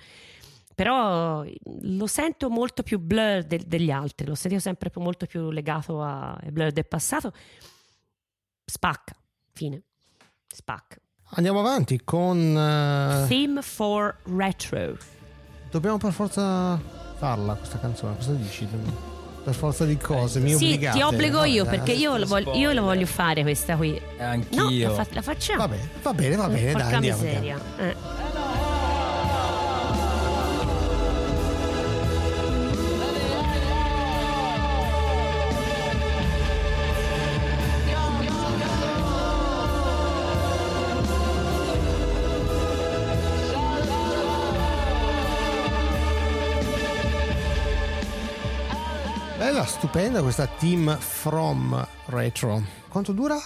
Però lo sento molto più blur del- degli altri, lo sento sempre molto più legato a blur del passato. Spacca, fine, spacca. Andiamo avanti con... eh, Theme for Retro. Dobbiamo per forza farla questa canzone, cosa dici? per forza di cose, mi Sì, obbligate. ti obbligo io Vabbè, perché io, lo voglio, io lo voglio fare questa qui. No, Anch'io. la, fa- la facciamo. Va bene, va bene, va bene, Porca dai, andiamo, miseria. andiamo. Eh. Stupenda questa team from retro. Quanto dura?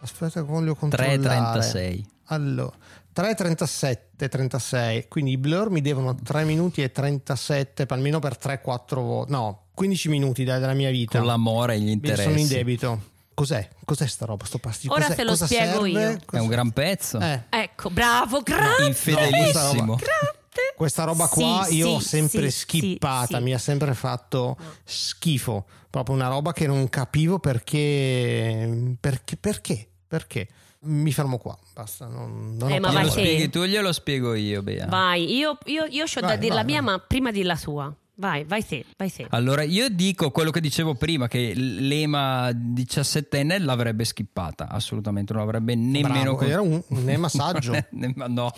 Aspetta, che voglio controllare. 3.36. Allora, 3.37, 36. Quindi i blur mi devono 3 minuti e 37, per- almeno per 3-4 volte. No, 15 minuti della mia vita. Con l'amore e gli Mi interessi. sono in debito. Cos'è? Cos'è sta roba? Sto pasticcio? Ora Cos'è- te lo cosa spiego serve? io. È Cosa- un gran pezzo. Eh, Ecco, bravo, grande. Infedelissimo. grande. Questa roba qua Sì, io sì, ho sempre sì, schippata, sì, mi ha sempre fatto schifo. Proprio una roba che non capivo perché. Perché? Perché? Perché? Mi fermo qua, basta. Non, non Eh, ho ma vai te. spieghi tu, glielo spiego io, Bea. Vai, io, io, io ho da Vai, dire la vai, mia, vai. ma prima di la tua. Vai, vai te, vai te. Allora, io dico quello che dicevo prima, che l'EMA 17enne l'avrebbe skippata, assolutamente, non avrebbe nemmeno... Bravo, era un, un ema [LAUGHS] saggio. No, No,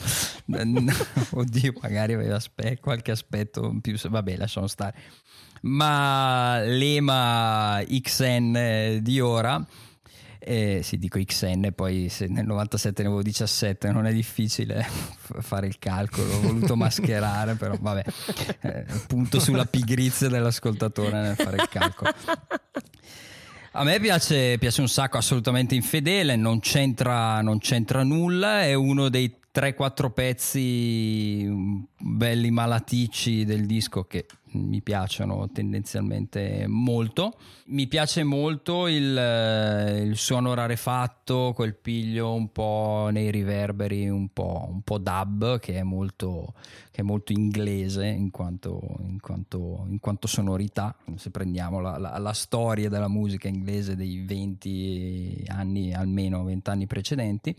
[LAUGHS] oddio, magari aveva aspe- qualche aspetto più... Vabbè, lasciamo stare. Ma l'EMA XN di ora... Eh, sì, dico XN, poi se nel 97 ne avevo 17, non è difficile [LAUGHS] fare il calcolo, ho voluto mascherare, però vabbè, eh, punto sulla pigrizia dell'ascoltatore nel fare il calcolo. A me piace, piace un sacco, assolutamente infedele, non c'entra, non c'entra nulla, è uno dei 3-4 pezzi mm, belli malaticci del disco che mi piacciono tendenzialmente molto. Mi piace molto il, eh, il suono rarefatto, quel piglio un po' nei riverberi, un po', un po' dub, che è molto, che è molto inglese in quanto, in quanto, in quanto sonorità. Se prendiamo la, la- la storia della musica inglese dei 20 anni, almeno 20 anni precedenti.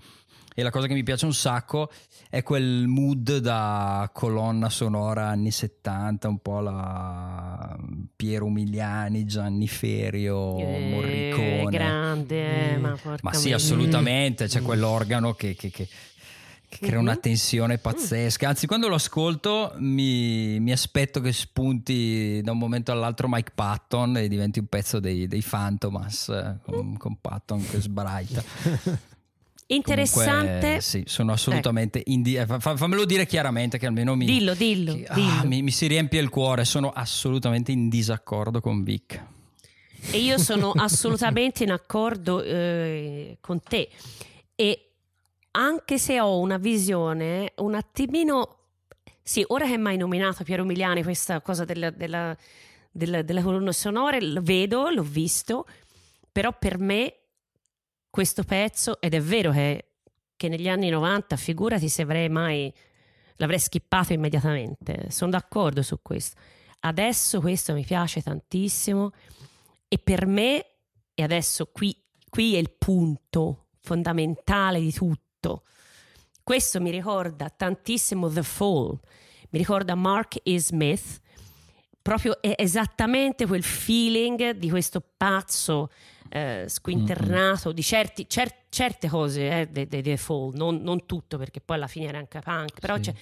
E la cosa che mi piace un sacco è quel mood da colonna sonora anni 70, un po' la Piero Umiliani, Gianni Ferio, Eh, Morricone. grande, eh, ma porca Ma sì, assolutamente, c'è quell'organo che, che- che- crea una Mhm. tensione pazzesca. Anzi, quando lo ascolto mi, mi aspetto che spunti da un momento all'altro Mike Patton e diventi un pezzo dei, dei Phantomas eh, con, con Patton che sbraita. [LAUGHS] Interessante. Comunque, sì, sono assolutamente indi- eh, fa- fa- fammelo dire chiaramente che almeno mi, Dillo, dillo, ah, dillo. mi, mi si riempie il cuore. Sono assolutamente in disaccordo con Vic. E io sono [LAUGHS] assolutamente in accordo eh, con te. E anche se ho una visione un attimino. Sì, ora che mi hai nominato Piero Miliani, questa cosa della, della, della, della colonna sonora, lo vedo, l'ho visto, però per me questo pezzo, ed è vero che, che negli anni 90, figurati se avrei mai. l'avrei skippato immediatamente. Sono d'accordo su questo. Adesso questo mi piace tantissimo. E per me, e adesso qui, qui è il punto fondamentale di tutto, questo mi ricorda tantissimo The Fall, mi ricorda Mark E. Smith, proprio esattamente quel feeling di questo pazzo eh, squinternato di certi- cer- certe cose eh, di The Fall, non, non tutto perché poi alla fine era anche punk, però Sì. c'è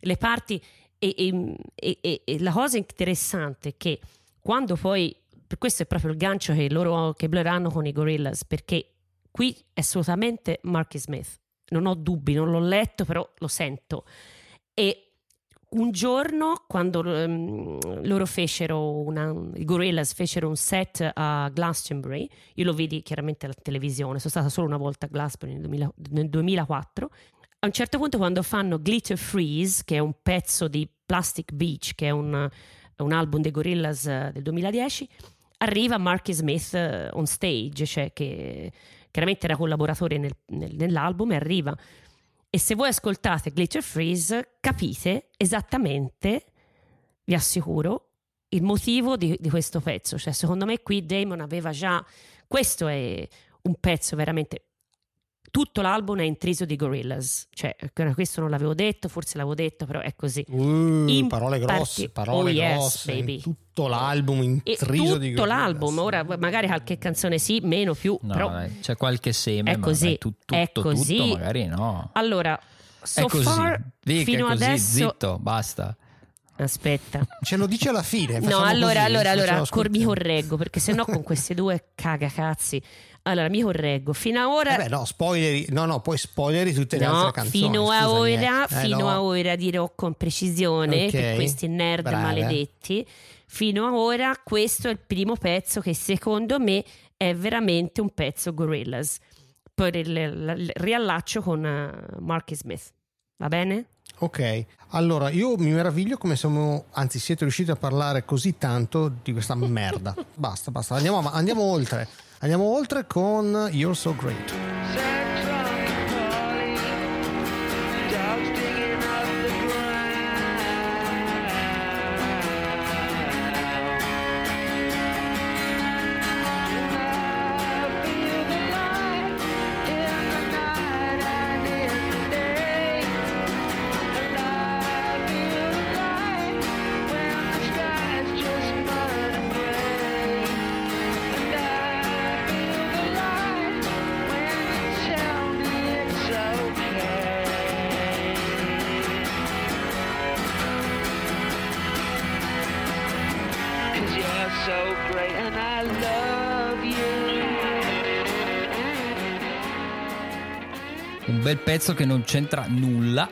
le parti e, e- e- e- e la cosa interessante è che quando poi per questo è proprio il gancio che loro che Blur hanno con i Gorillaz perché qui è assolutamente Marky Smith. Non ho dubbi, non l'ho letto però lo sento. E un giorno quando ehm, loro fecero una, i Gorillaz fecero un set a Glastonbury io lo vidi chiaramente alla televisione sono stata solo una volta a Glastonbury nel, 2000 nel 2004 a un certo punto quando fanno Glitter Freeze che è un pezzo di Plastic Beach che è un, un album dei Gorillaz eh, del 2010 arriva Marky Smith eh, on stage cioè che chiaramente era collaboratore nel- nel- nell'album e arriva e se voi ascoltate Glitter Freeze capite esattamente vi assicuro il motivo di, di questo pezzo. Cioè secondo me qui Damon aveva già questo è un pezzo veramente tutto l'album è intriso di Gorillaz. Cioè, questo non l'avevo detto, forse l'avevo detto, però è così. Uh, In parole grosse, parti- parole oh, yes, grosse. baby. tutto l'album intriso di tutto Gorillaz. l'album, ora magari qualche canzone sì, meno più, No, però dai, c'è qualche seme, è ma così, dai, tu- tutto, è così. tutto magari no. allora so è così. far Vic, fino è così, adesso zitto, basta. Aspetta. Ce lo dice alla fine. No, allora, così, allora, allora, cor- mi correggo perché sennò con queste due [LAUGHS] cagacazzi. Allora, mi correggo. Fino a ora Eh beh, no, spoileri, no, no, poi spoileri tutte le No, altre canzoni. fino a scusami, ora, eh. Eh, fino no. a ora dirò con precisione Ok, per questi nerd brava. maledetti. Fino a ora, questo è il primo pezzo che secondo me è veramente un pezzo Gorillaz. Poi il, riallaccio con eh, Marky Smith. Va bene? Ok, allora io mi meraviglio come siamo, anzi siete riusciti a parlare così tanto di questa [LAUGHS] merda. basta, basta, andiamo, av- andiamo oltre. Andiamo oltre con You're So Great. Pezzo che non c'entra nulla,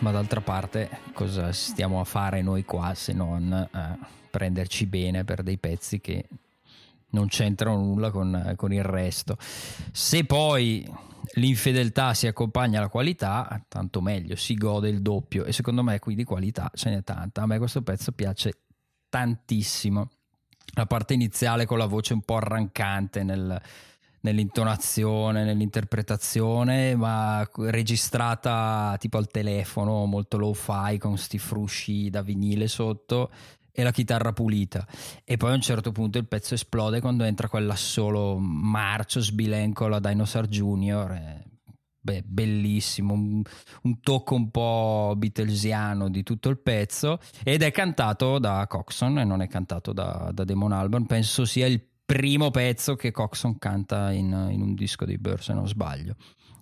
ma d'altra parte cosa stiamo a fare noi qua se non eh, prenderci bene per dei pezzi che non c'entrano nulla con, con il resto. Se poi l'infedeltà si accompagna alla qualità, tanto meglio, si gode il doppio e secondo me qui di qualità ce n'è tanta. A me questo pezzo piace tantissimo. La parte iniziale con la voce un po' arrancante nel- nell'intonazione, nell'interpretazione, ma registrata tipo al telefono, molto low-fi con sti frusci da vinile sotto e la chitarra pulita. E poi a un certo punto il pezzo esplode quando entra quell'assolo marcio, sbilenco alla Dinosaur Junior. e, beh, bellissimo, un, un tocco un po' beatlesiano di tutto il pezzo ed è cantato da Coxon e non è cantato da, da Damon Albarn. Penso sia il primo pezzo che Coxon canta in, in un disco dei Birds, se non sbaglio.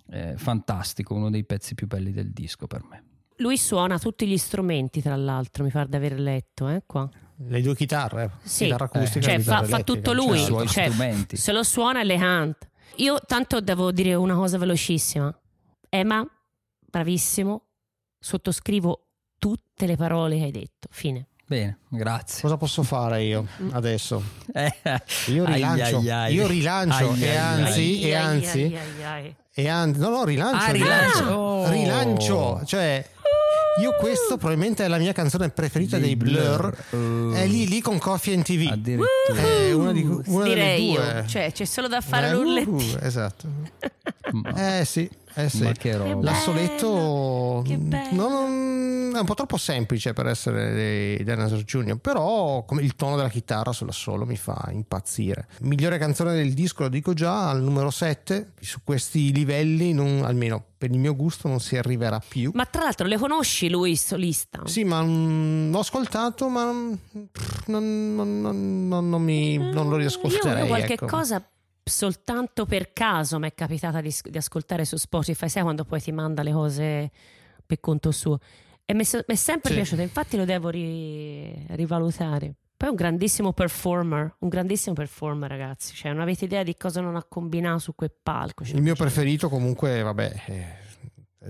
Eh, fantastico, uno dei pezzi più belli del disco per me. Lui suona tutti gli strumenti, tra l'altro, mi pare di aver letto, eh, qua. Le due chitarre, Sì, chitarra acustica cioè e fa, fa tutto lui, i suoi cioè, strumenti. se lo suona e le canta. Io tanto devo dire una cosa velocissima. Emma, bravissimo, sottoscrivo tutte le parole che hai detto. Fine. Bene, grazie. Cosa posso fare io adesso? [LAUGHS] Eh, Io ai, rilancio, ai, ai. io rilancio Ai, e ai, anzi, Ai, e ai, anzi, ai, ai, ai. e anzi, no, no, rilancio, Ah, rilancio. Oh. rilancio, cioè io questo probabilmente è la mia canzone preferita dei, Dei Blur, Blur. è lì lì con Coffee and TV. Addirittura. È una, di, una Direi delle due. io, cioè c'è solo da fare Eh, l'urletto. uh, esatto. [LAUGHS] Ma- Eh sì, eh sì. Ma che roba. L'assoletto non- non- è un po' troppo semplice per essere dei Dinosaur Junior, però come il tono della chitarra sull'assolo mi fa impazzire. Migliore canzone del disco, lo dico già, al numero 7. Su questi livelli, non- almeno per il mio gusto, non si arriverà più. Ma tra l'altro le conosci lui solista? Sì, ma mm, l'ho ascoltato, ma mm, pff, non, non- non- non- non mi- non lo Io, riascolterei. io qualche ecco. cosa soltanto per caso mi è capitata di, di ascoltare su Spotify, sai quando poi ti manda le cose per conto suo. E mi è sempre Sì. piaciuto, infatti lo devo ri- rivalutare. Poi è un grandissimo performer, un grandissimo performer ragazzi, cioè non avete idea di cosa non ha combinato su quel palco. cioè, Il mio cioè, preferito comunque, vabbè, eh,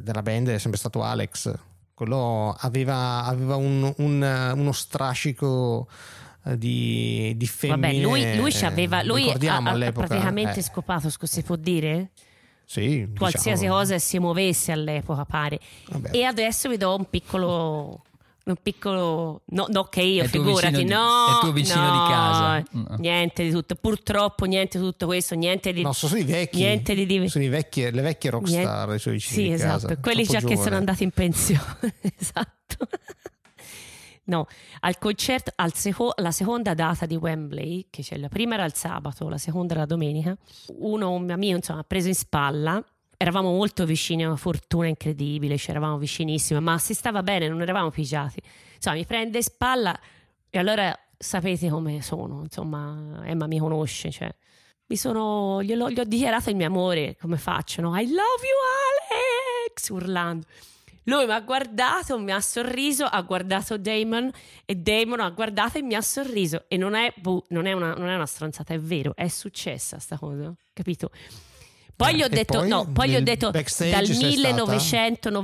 della band è sempre stato Alex. Quello aveva, aveva un- un- uno strascico eh, di, di Vabbè, femmine. lui, lui, ci aveva, eh, lui ha, ha praticamente eh, scopato, si può dire? sì, Qualsiasi diciamo. cosa si muovesse all'epoca, pare. Vabbè. E adesso vi do un piccolo. Un piccolo. No, no che io, È figurati. di- no, è tuo vicino no, di casa. Mm. Niente di tutto. Purtroppo, niente di tutto questo. Niente di. No, sono i vecchi. Niente di. di- Sono i vecchi, le vecchie rockstar, Niente- i suoi vicini Sì, di esatto. casa. Quelli Troppo già che sono giovane. andati in pensione. [LAUGHS] esatto. No, al concerto, al seco- la seconda data di Wembley, che c'è la prima era il sabato, la seconda era la domenica, uno un mio amico insomma, ha preso in spalla eravamo molto vicini a una fortuna incredibile, ci eravamo vicinissime, ma si stava bene, non eravamo pigiati. Insomma, mi prende in spalla e allora sapete come sono, insomma, Emma mi conosce, cioè. Mi sono, gli ho dichiarato il mio amore, come faccio, no? I love you Alex, urlando. Lui mi ha guardato, mi ha sorriso, ha guardato Damon e Damon ha guardato e mi ha sorriso. E non è, bu- non è una, non è una stronzata, è vero, è successa sta cosa, capito? Poi Eh, gli ho e detto, poi no, poi gli ho detto dal sei stata?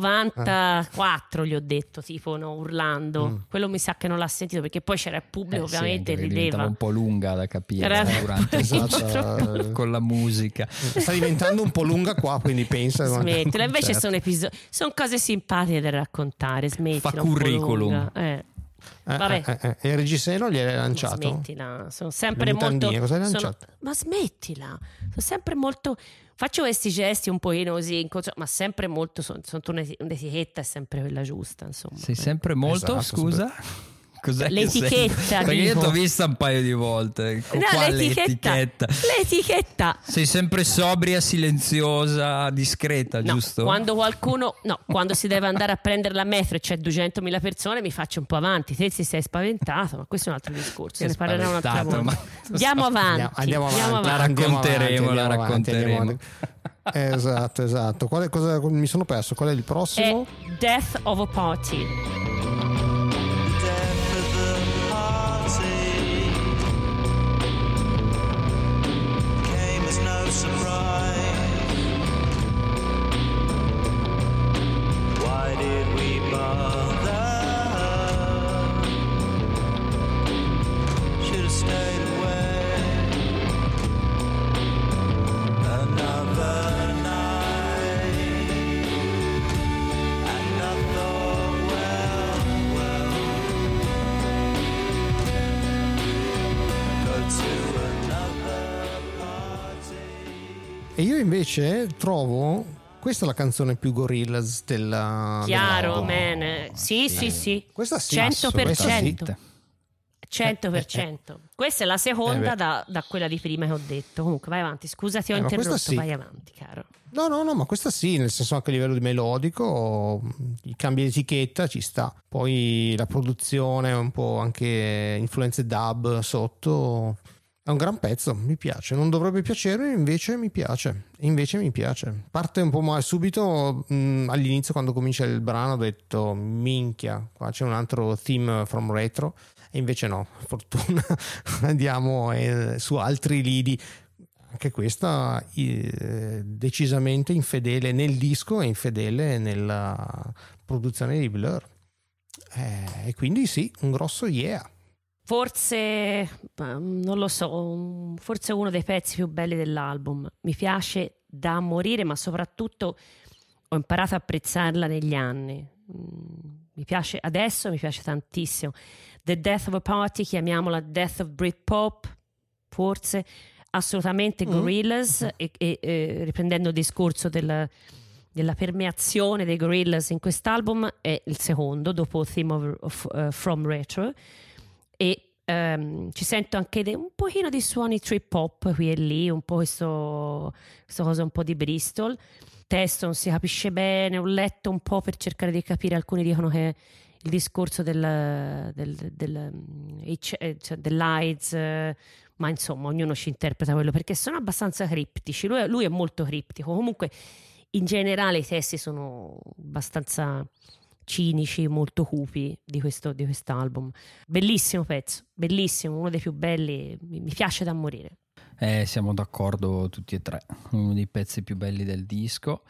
1994 gli ho detto, tipo, no, urlando. Mm. Quello mi sa che non l'ha sentito perché poi c'era il pubblico, Eh, sì, ovviamente diventava rideva. un po' lunga da capire Era- eh, [LAUGHS] durante Esatto. con la musica. Sta diventando un po' lunga qua, quindi pensa. [LAUGHS] Smettila, invece Certo. sono episodi, sono cose simpatiche da raccontare. Smettila. Fa curriculum. Eh. Eh, Vabbè. eh, eh, E il reggiseno gliel'hai Ma lanciato? Smettila, sono sempre molto. sono-? Ma smettila, sono sempre molto. Faccio questi gesti un pochino così, ma sempre molto. Sono, sono un'eti- un'etichetta è sempre quella giusta, insomma. Sei sempre molto, Esatto, scusa? Cos'è che L'etichetta? Perché io ti ho vista un paio di volte. No, quale l'etichetta, etichetta? l'etichetta. Sei sempre sobria, silenziosa, discreta, No, giusto? quando qualcuno, no, quando si deve andare a prendere la metro e c'è 200.000 persone, mi faccio un po' avanti. Te si sei spaventato, ma questo è un altro discorso. Ne parleremo un'altra volta. Andiamo avanti. Andiamo, andiamo avanti. La racconteremo, la racconteremo. esatto, esatto. Qual è- cosa, mi sono perso. Qual è il È prossimo? Death of a Party. E io invece trovo. Questa è la canzone più Gorillaz della. Chiaro, man. Sì, sì, sì. Questa sì, 100%. assolutamente. 100%. Questa è la seconda Eh da, da quella di prima che ho detto. Comunque, vai avanti. Scusa, ti ho Eh, interrotto. sì. Vai avanti, caro. No, no, no, ma questa sì, nel senso anche a livello di melodico, i cambi di etichetta ci sta. Poi la produzione, un po' anche influenze dub sotto. È un gran pezzo, mi piace. Non dovrebbe piacere, invece mi piace. Invece mi piace. Parte un po' male subito mh, all'inizio, quando comincia il brano, ho detto minchia, qua c'è un altro theme from retro. E invece no, fortuna, [LAUGHS] andiamo eh, su altri lidi anche questa eh, decisamente infedele nel disco e infedele nella produzione di Blur. Eh, e quindi sì, un grosso yeah. Forse, eh, non lo so, forse uno dei pezzi più belli dell'album. Mi piace da morire, ma soprattutto ho imparato a apprezzarla negli anni. Mm, Mi piace adesso, mi piace tantissimo. The Death of a Party, chiamiamola Death of Britpop, forse assolutamente Mm. Gorillaz e, e, eh, riprendendo il discorso del- della permeazione dei Gorillaz in quest'album è il secondo dopo Theme of, of, eh, From Retro e ehm, ci sento anche de- un pochino di suoni trip hop qui e lì, un po' questo, questa cosa un po' di Bristol. Testo non si capisce bene, ho letto un po' per cercare di capire, alcuni dicono che il discorso del, del, del, H- eh, cioè dell'AIDS, ma insomma ognuno ci interpreta quello perché sono abbastanza criptici, lui, lui è molto criptico, comunque in generale i testi sono abbastanza cinici, molto cupi di questo di quest'album. Bellissimo pezzo, bellissimo, uno dei più belli, mi, piace da morire. Eh, siamo d'accordo tutti e tre. Uno dei pezzi più belli del disco.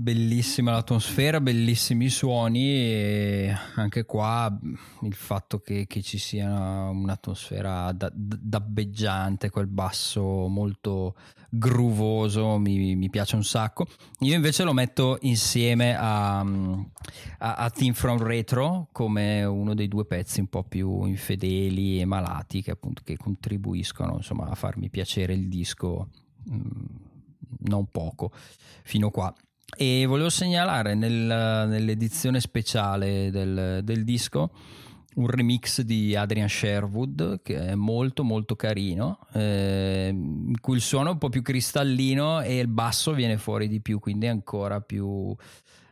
Bellissima l'atmosfera, bellissimi suoni e anche qua il fatto che, che ci sia un'atmosfera da- da- dabbeggiante, quel basso molto groovoso, mi, mi piace un sacco. Io invece lo metto insieme a, a, a Team From Retro come uno dei due pezzi un po' più infedeli e malati che appunto che contribuiscono insomma a farmi piacere il disco mm, non poco fino qua. E volevo segnalare nel- nell'edizione speciale del, del disco un remix di Adrian Sherwood che è molto molto carino, eh, in cui il suono è un po' più cristallino e il basso viene fuori di più, quindi è ancora più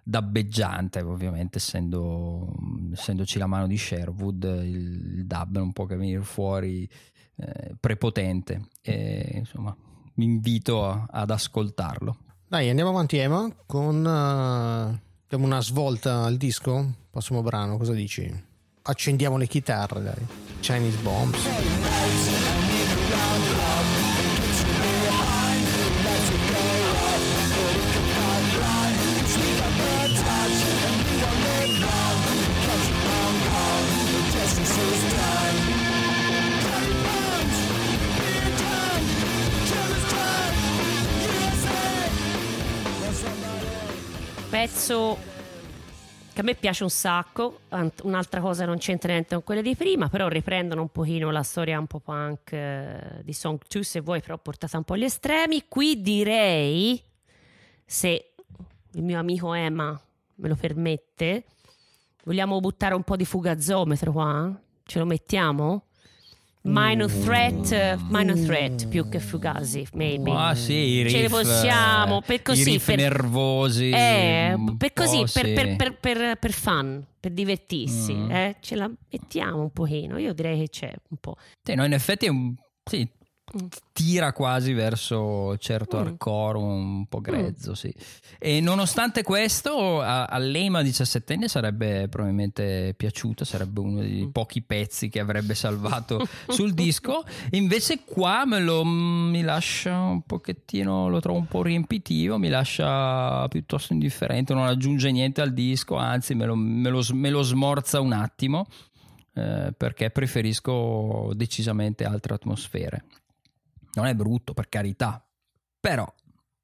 dabbeggiante, ovviamente essendo, essendoci la mano di Sherwood, il, il dub non può che venire fuori eh, prepotente. E, insomma, vi invito a- ad ascoltarlo. Dai, andiamo avanti Emma con eh, diamo una svolta al disco. Prossimo brano, cosa dici? Accendiamo le chitarre, dai. Chinese Bombs. Pezzo che a me piace un sacco, un'altra cosa non c'entra niente con quelle di prima, però riprendono un pochino la storia un po' punk eh, di Song 2 se vuoi, però portata un po' agli estremi. Qui direi, se il mio amico Emma me lo permette, vogliamo buttare un po' di fugazzometro qua? Ce lo mettiamo? Minor threat, minor threat più che fugazi, maybe. Ah sì, i riff, Ce ne possiamo, per i così, per- nervosi. Eh, per così, per, sì. per- per- per- per fun, per divertirsi, Mm. eh, ce la mettiamo un pochino. Io direi che c'è un po'. Sì, no, in effetti è un- sì. Tira quasi verso certo Mm. hardcore un po' grezzo, sì. E nonostante questo, a, a Lema 17enne sarebbe probabilmente piaciuto, sarebbe uno dei Mm. pochi pezzi che avrebbe salvato [LAUGHS] sul disco. Invece qua me lo mi lascia un pochettino, lo trovo un po' riempitivo, mi lascia piuttosto indifferente, non aggiunge niente al disco, anzi me lo, me lo- me lo smorza un attimo. eh, perché preferisco decisamente altre atmosfere. Non è brutto, per carità, però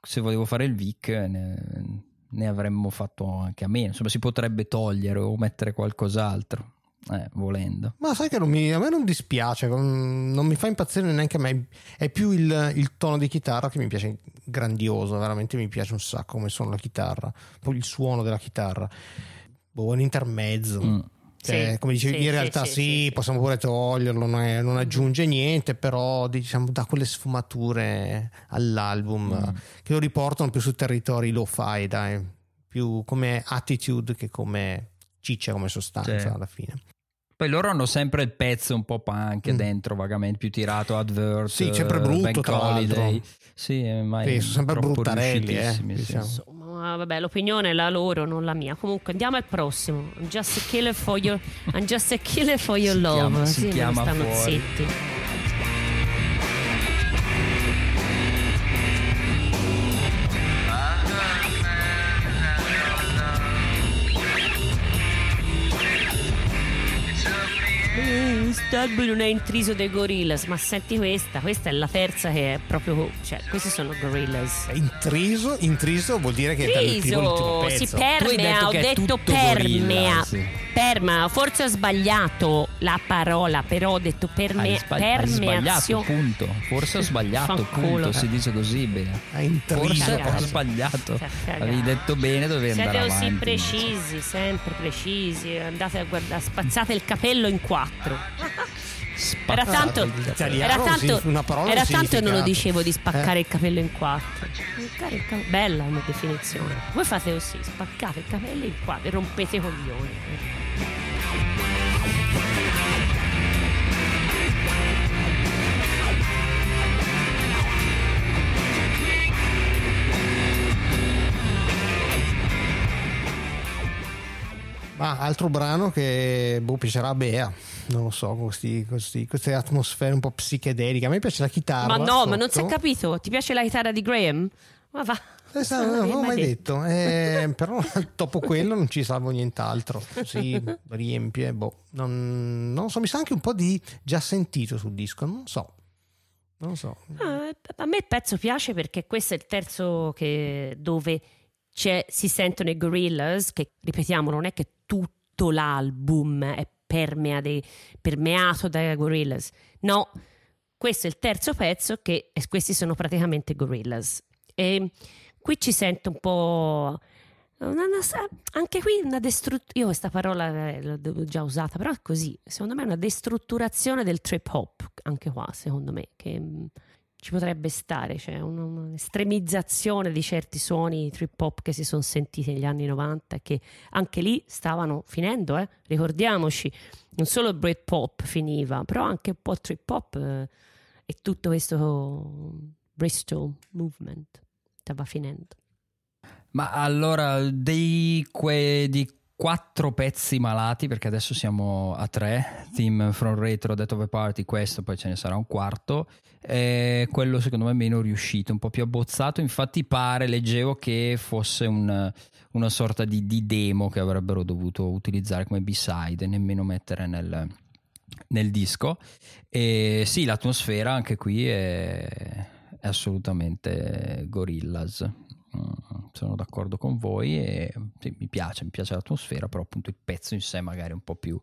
se volevo fare il Vic ne, ne avremmo fatto anche a meno. Insomma, si potrebbe togliere o mettere qualcos'altro, eh, volendo. Ma sai che mi- a me non dispiace, non mi fa impazzire neanche a me. È più il, il tono di chitarra che mi piace grandioso, veramente mi piace un sacco come suona la chitarra, poi il suono della chitarra. Boh, un intermezzo. Mm. Cioè, Sì, come dicevi, sì, in realtà sì, sì, sì, sì. possiamo pure toglierlo, non, è- non aggiunge niente, però diciamo dà quelle sfumature all'album Mm. che lo riportano più su territori lo-fi, dai, più come attitude che come ciccia, come sostanza alla fine. Poi loro hanno sempre il pezzo un po' punk Mm. dentro, vagamente più tirato, advert. Sì, sempre eh, brutto, Bank tra l'altro. Holiday. Sì, eh, mai Sì, sono sempre bruttarelli, eh, diciamo. Vabbè, l'opinione è la loro, non la mia. Comunque, andiamo al prossimo. I'm just a killer for your, [LAUGHS] I'm just a killer for your Si love. chiama- si sì, chiama stanno fuori. zitti. Eh, Quest'album non è intriso dei Gorillaz, ma senti questa, questa è la terza che è proprio, cioè, questi sono Gorillaz. Intriso, intriso vuol dire che è dal primo all'ultimo Triso, si hai permea, detto ho che è detto tutto permea, perma, forse ho sbagliato la parola, però ho detto perme- Hai, hai permeazione. punto. Forse ho sbagliato, punto. Si dice così bene. Ha intriso. Forse ho sbagliato. Cagare. Avevi detto bene, dovevi Siete andare così avanti. precisi, sempre precisi. Andate a guardare, spazzate il capello in quattro. Era tanto, era tanto, una era tanto che non lo dicevo di spaccare Eh. il capello in quattro. Spaccare il capello- Bella come definizione. Voi fate così, spaccate il capello in quattro e rompete i coglioni. Ma altro brano che boh, piacerà a Bea, non lo so, questi- questi- queste atmosfere un po' psichedeliche. A me piace la chitarra. Ma no, ma non si è sotto. capito. Ti piace la chitarra di Graham? Ma va. Sa- non l'ho mai detto, Eh, [LAUGHS] però dopo quello non ci salvo nient'altro. Si riempie, boh, non, non so, mi sa anche un po' di già sentito sul disco, non so. Non so. Ah, a me il pezzo piace perché questo è il terzo che- dove c'è- si sentono i Gorillaz, che ripetiamo, non è che tutto l'album è dei- permeato dai Gorillaz. No, questo è il terzo pezzo che questi sono praticamente Gorillaz. E qui ci sento un po'... una- una- anche qui una destrutturazione. Io questa parola eh, l'ho già usata, però è così. Secondo me è una destrutturazione del trip hop, anche qua, secondo me, che mm, ci potrebbe stare. Cioè un- un'estremizzazione di certi suoni trip hop che si sono sentiti negli anni 90 e che anche lì stavano finendo, eh? ricordiamoci. Non solo il Britpop finiva, però anche un po' trip hop eh, e tutto questo Bristol movement stava finendo. Ma allora, dei que- di quattro pezzi malati, perché adesso siamo a tre, Team From Retro, Death of a Party, questo, poi ce ne sarà un quarto, è quello secondo me meno riuscito, un po' più abbozzato, infatti pare, leggevo che fosse un- una sorta di, di demo che avrebbero dovuto utilizzare come B-side e nemmeno mettere nel, nel disco. E sì, l'atmosfera anche qui è, è assolutamente Gorillaz. Mm, Sono d'accordo con voi e sì, mi piace, mi piace l'atmosfera, però appunto il pezzo in sé magari è un po' più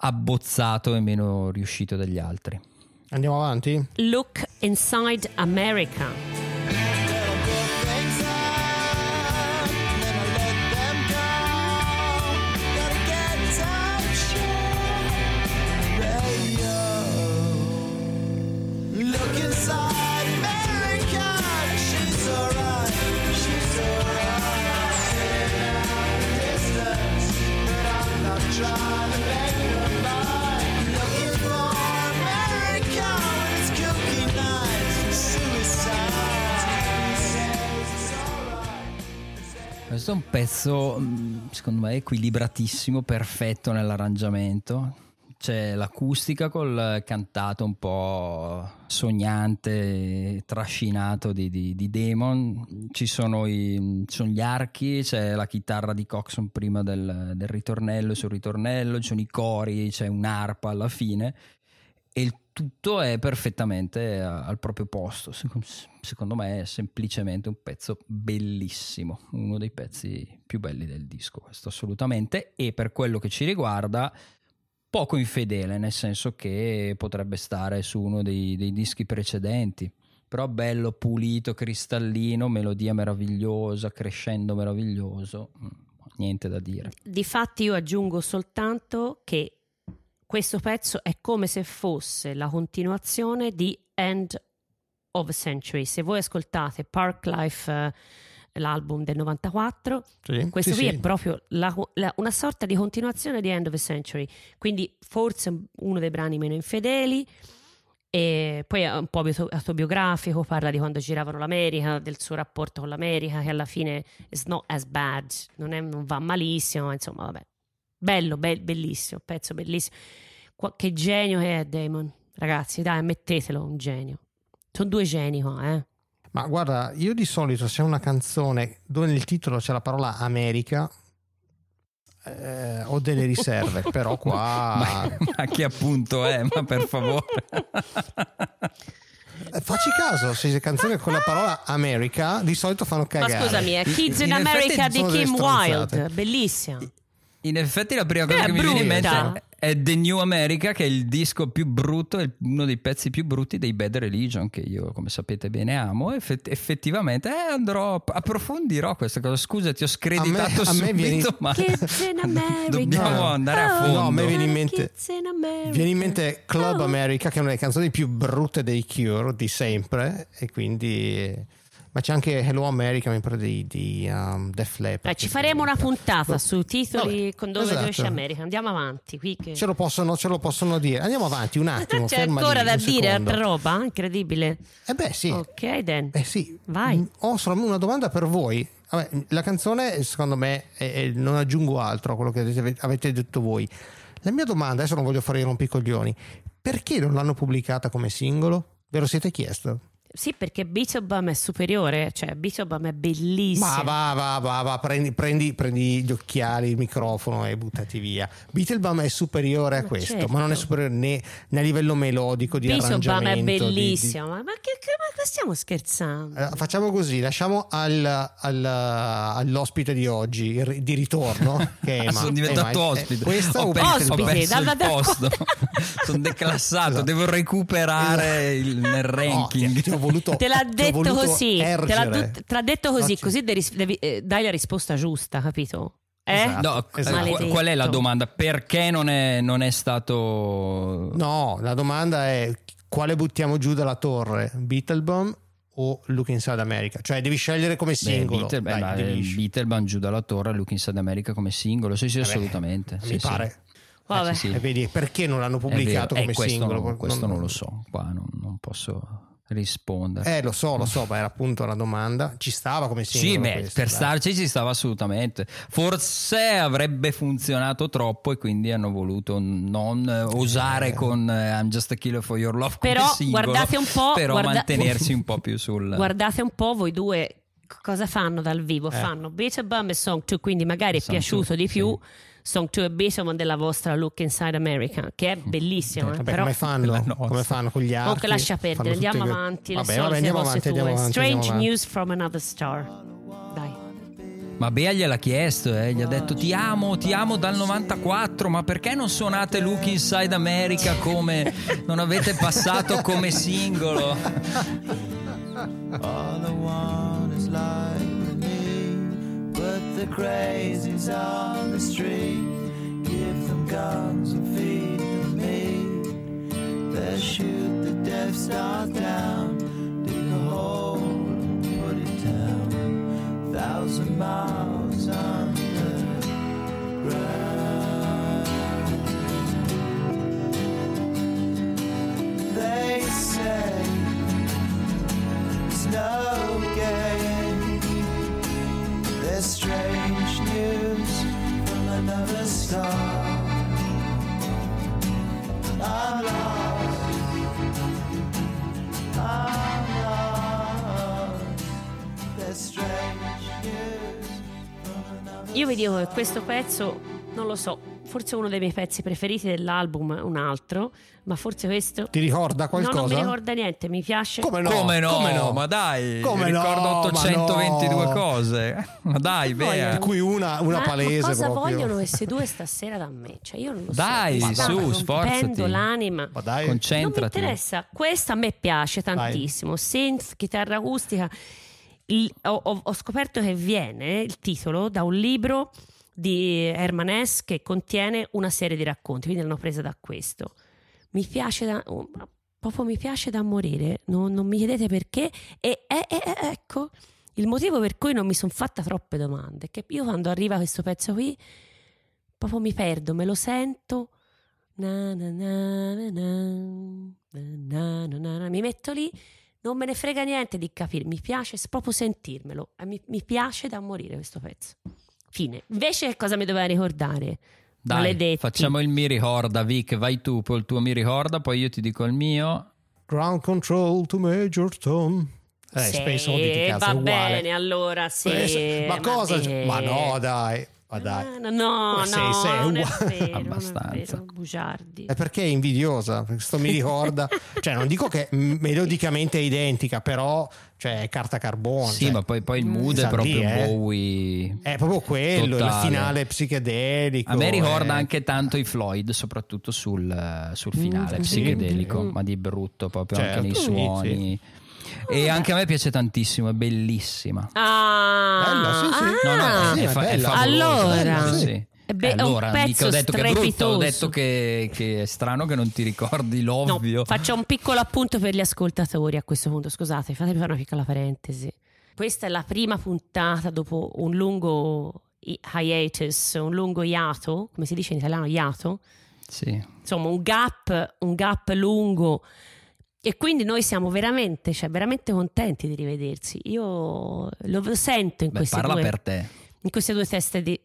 abbozzato e meno riuscito degli altri. Andiamo avanti? Look Inside America. Questo è un pezzo, mm, secondo me, equilibratissimo, perfetto nell'arrangiamento. C'è l'acustica col cantato un po' sognante, trascinato di, di- di Damon. Ci sono, i- ci sono gli archi, c'è la chitarra di Coxon prima del, del ritornello sul ritornello, ci sono i cori, c'è un'arpa alla fine e il tutto è perfettamente al proprio posto. Secon- Secondo me è semplicemente un pezzo bellissimo, uno dei pezzi più belli del disco, questo assolutamente. E per quello che ci riguarda, poco infedele, nel senso che potrebbe stare su uno dei, dei dischi precedenti. Però bello, pulito, cristallino, melodia meravigliosa, crescendo meraviglioso, mm, niente da dire. Difatti io aggiungo soltanto che questo pezzo è come se fosse la continuazione di End of a Century. Se voi ascoltate Park Life, eh, l'album del 94, Sì, questo sì, qui sì. è proprio la- la- una sorta di continuazione di End of a Century, quindi forse uno dei brani meno infedeli. E poi è un po' auto- autobiografico, parla di quando giravano l'America, del suo rapporto con l'America, che alla fine is not as bad, non, è- non va malissimo, ma insomma, vabbè. Bello, bel- bellissimo, pezzo bellissimo. Qua- che genio che è Damon, ragazzi, dai, ammettetelo, un genio. Sono due geni qua, eh. Ma guarda, io di solito se c'è una canzone dove nel titolo c'è la parola America eh, ho delle riserve, [LAUGHS] però qua Ma, ma che appunto è? Ma per favore. Eh, facci caso, se c'è canzone con la parola America di solito fanno Ma cagare. scusami, è Kids in, in America di Kim. Wilde, bellissima. In effetti la prima cosa È che mi viene in mente è The New America, che è il disco più brutto, è uno dei pezzi più brutti dei Bad Religion, che io come sapete bene amo. Effett- effettivamente eh, andrò, approfondirò questa cosa. Scusa, ti ho screditato A me- a me subito, viene- [LAUGHS] ma Kids in [LAUGHS] America. dobbiamo No. andare a Oh, fondo. No, a me viene in mente- in. Viene in mente Club Oh. America, che è una delle canzoni più brutte dei Cure di sempre, e quindi. Ma c'è anche Hello America, mi pare di, di um, Def Leppard. Eh, ci faremo una puntata sui titoli Vabbè, con dove, esatto. America. Andiamo avanti. Qui che... Ce lo, possono, ce lo possono dire. Andiamo avanti un attimo. [LAUGHS] C'è ancora lì, da dire secondo. altra roba? Incredibile. Eh beh, sì. Ok, Dan. Eh sì. Vai. Mm, Ho solo una domanda per voi. Vabbè, la canzone, secondo me, è- è- non aggiungo altro a quello che avete detto voi. La mia domanda, adesso non voglio fare i rompicoglioni, perché non l'hanno pubblicata come singolo? Ve lo siete chiesto? Sì, perché Beatobam è superiore, cioè Beatobam è bellissimo. Ma va, va, va, va, prendi, prendi, prendi gli occhiali, il microfono e buttati via. Beatlebum è superiore a Ma questo, certo. ma non è superiore né, né a livello melodico, di Beatobam è arrangiamento. di- di- bellissimo. Ma, ma che, che- ma stiamo scherzando? Eh, facciamo così, lasciamo al- al- all'ospite di oggi, di ritorno, che è [LAUGHS] Emma. sono diventato Emma, eh, ospite. questa ho perso, ho Ospite, perso dalla- il [LAUGHS] posto. sono declassato, Esatto. devo recuperare il- nel No, ranking. ti, ti ho ho voluto Te l'ha ho detto voluto così, te l'ha, du- te l'ha detto così, Oggi- così devi, devi- eh, dai la risposta giusta, capito? Eh? Esatto. No, Esatto. eh, qual è la domanda? Perché non è, non è stato... No, la domanda è quale buttiamo giù dalla torre? Beetlebum o Look Inside America? Cioè devi scegliere come singolo. Beh, eh, Beetleban giù dalla torre, Look Inside America come singolo. Sì, sì, Vabbè, assolutamente. Mi Sì, sì. pare. Vabbè. Eh, sì, sì. E vedi perché non l'hanno pubblicato vero. Eh, come questo singolo? non, questo non lo so, qua non, non posso rispondere. Eh, lo so, lo so, ma era appunto la domanda. Ci stava come singolo. Sì, beh, questo, per dai. starci ci stava assolutamente. Forse avrebbe funzionato troppo e quindi hanno voluto non eh, osare con eh, I'm Just a Killer for Your Love come Però singolo, guardate un po', però guarda- mantenersi un [LAUGHS] po' più sul Guardate un po' voi due cosa fanno dal vivo. Eh. Fanno Beetleborn e Song 2, quindi magari è Song piaciuto 2, di più sì. Song 2 e Beetleborn della vostra Look Inside America, che è bellissimo. eh, Vabbè, però... come fanno? Come fanno con gli altri? Comunque lascia perdere, tutte andiamo avanti. Vabbè, vabbè, andiamo avanti, andiamo avanti, Strange andiamo avanti. news from another star. Dai. Ma Bea gliel'ha chiesto, eh, gli ha detto ti amo, ti amo dal 94, ma perché non suonate Look Inside America come non avete passato come singolo? [LAUGHS] the crazies on the street. Give them guns and feed them meat. They shoot the Death Star down. Dig a hole and put it down. Thousand miles underground. They say Io vi dico che questo pezzo, non lo so, forse uno dei miei pezzi preferiti dell'album è un altro, ma forse questo... Ti ricorda qualcosa? No, non mi ricorda niente, mi piace... Come no? come, no? Come no? Ma dai, Come no? ricordo Ma 822 no. cose. Ma dai, Bea. Di cui una, una Ma- palese ma cosa proprio. vogliono questi due stasera da me? Cioè io non lo Dai, so. stanno su, sforzati. l'anima. Ma dai, Non mi Concentrati. interessa, questa a me piace tantissimo. Synth, chitarra acustica. Il- ho, ho- ho scoperto che viene il titolo da un libro di Herman S. che contiene una serie di racconti, quindi l'hanno presa da questo. Mi piace da, oh, proprio mi piace da morire, non, non mi chiedete perché, e eh, eh, ecco il motivo per cui non mi sono fatta troppe domande, che io quando arriva questo pezzo qui proprio mi perdo, me lo sento, na, na, na, mi metto lì non me ne frega niente di capire, mi piace proprio sentirmelo, mi, mi piace da morire questo pezzo. Fine. Invece, cosa mi doveva ricordare? Dai, Maledetti. facciamo il mi ricorda, Vic, vai tu col tuo mi ricorda, poi io ti dico il mio. Ground control to Major Tom. Eh, Sì, Space Oddity, cazzo, va uguale. bene, allora sì. Eh, ma cosa? vabbè. Ma no, dai. Ma dai. Ah, no, no, Ma no, sei- sei non è uguale. vero, non è Abbastanza. vero, bugiardi. È perché è invidiosa. Questo mi ricorda. [LAUGHS] cioè, non dico che melodicamente è identica, però cioè, è carta carbone. Sì, cioè, ma poi, poi il mood sta è proprio eh. Bowie. È proprio quello, il Totale. finale psichedelico. A me ricorda eh. anche tanto i Floyd, soprattutto sul, sul finale Mm, psichedelico, mm. ma di brutto proprio Certo, anche nei sì, suoni. E anche a me piace tantissimo, è bellissima. Ah, Bella, sì, sì. ah. No, no, sì, è, fa- è bella. favolosa. Allora. sì, è un allora, mica pezzo ho detto che è brutto, ho strepitoso. detto che, che è strano che non ti ricordi No, l'ovvio. faccio un piccolo appunto per gli ascoltatori a questo punto, scusate, fatemi fare una piccola parentesi. Questa è la prima puntata dopo un lungo hi- hiatus, un lungo iato, come si dice in italiano, iato? Sì. Insomma, un gap, un gap lungo. E quindi noi siamo veramente, cioè, veramente contenti di rivedersi. Io lo sento in Beh, queste parla due per te. in queste due teste di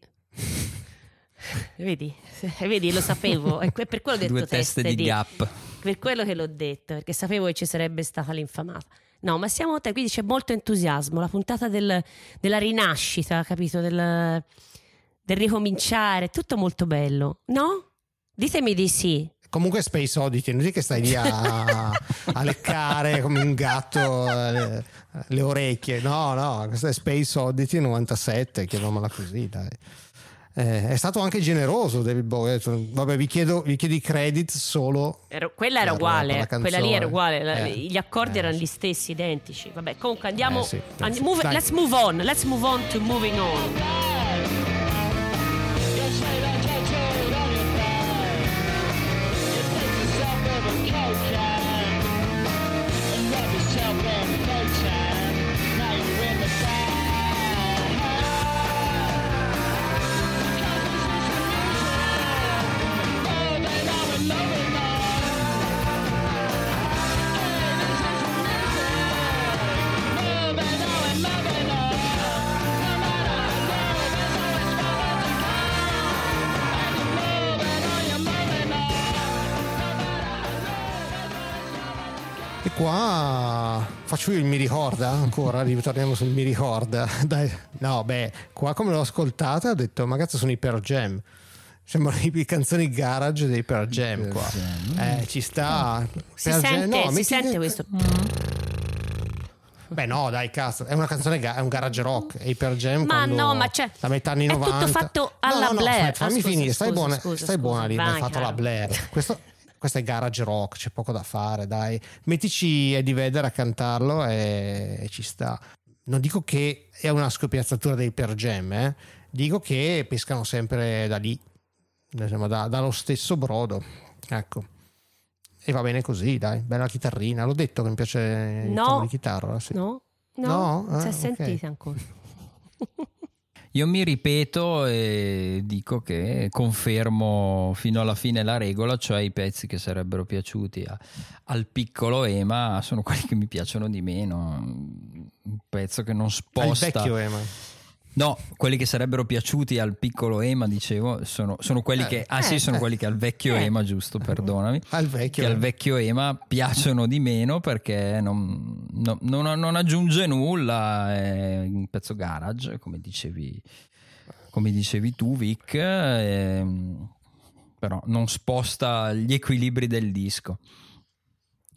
vedi vedi lo sapevo que- per quello ho [LAUGHS] detto Due teste di gap. per quello che l'ho detto perché sapevo che ci sarebbe stata l'infamata no ma siamo te quindi c'è molto entusiasmo la puntata del- della rinascita capito del, del ricominciare tutto molto bello no? ditemi di sì Comunque Space Oddity, non è che stai lì a, a leccare come un gatto eh, le, le orecchie. No, no, questa è Space Oddity 97, chiamiamola così, dai. Eh, è stato anche generoso David Bowie. Vabbè, vi chiedo, vi chiedo i credit solo. Ero- quella era Per uguale, per quella lì era uguale, Eh, gli accordi eh, erano sì. gli stessi, identici. Vabbè, comunque andiamo. Eh, sì, and- move- let's move on, let's move on to moving on. Il mi ricorda ancora, ritorniamo sul mi ricorda. [LAUGHS] Dai, no, beh, qua come l'ho ascoltata ho detto, ma cazzo sono i Per Jam. Sembrano i [LAUGHS] canzoni garage dei Per Jam qua. Eh, ci sta. Si Pearl Jam- sente, no, si sente questo. Beh, no, dai, cazzo, è una canzone, è un garage rock. E i Per Jam Ma quando- no, ma c'è- la metà anni è tutto 90. fatto alla no, no, Blair. No, Ah, fammi scusa, finire, stai scusa, buona, scusa, stai buona scusa, lì, hai fatto la Blair. Questo, questo è garage rock, c'è poco da fare, dai. Mettici Eddie Vedder a cantarlo e, e ci sta. Non dico che è una scopiazzatura dei Per Jam, eh. dico che pescano sempre da lì, diciamo, da- dallo stesso brodo. Ecco. E va bene così, dai, bella chitarrina. L'ho detto che mi piace il No. tono di chitarra. Sì. No? No? No? Non si Ah, è ok. sentita ancora. Io mi ripeto e dico che confermo fino alla fine la regola, cioè i pezzi che sarebbero piaciuti a- al piccolo Ema sono quelli che mi piacciono di meno. Un pezzo che non sposta. vecchio Ema. No, quelli che sarebbero piaciuti al piccolo Ema, dicevo, sono, sono quelli Eh, che. Ah, sì, eh, sono eh. quelli che al vecchio. Ema, giusto, perdonami. Al vecchio. Che al vecchio Ema piacciono di meno perché non, no- non- non aggiunge nulla. È un pezzo garage, come dicevi, come dicevi tu, Vic. ehm, però non sposta gli equilibri del disco.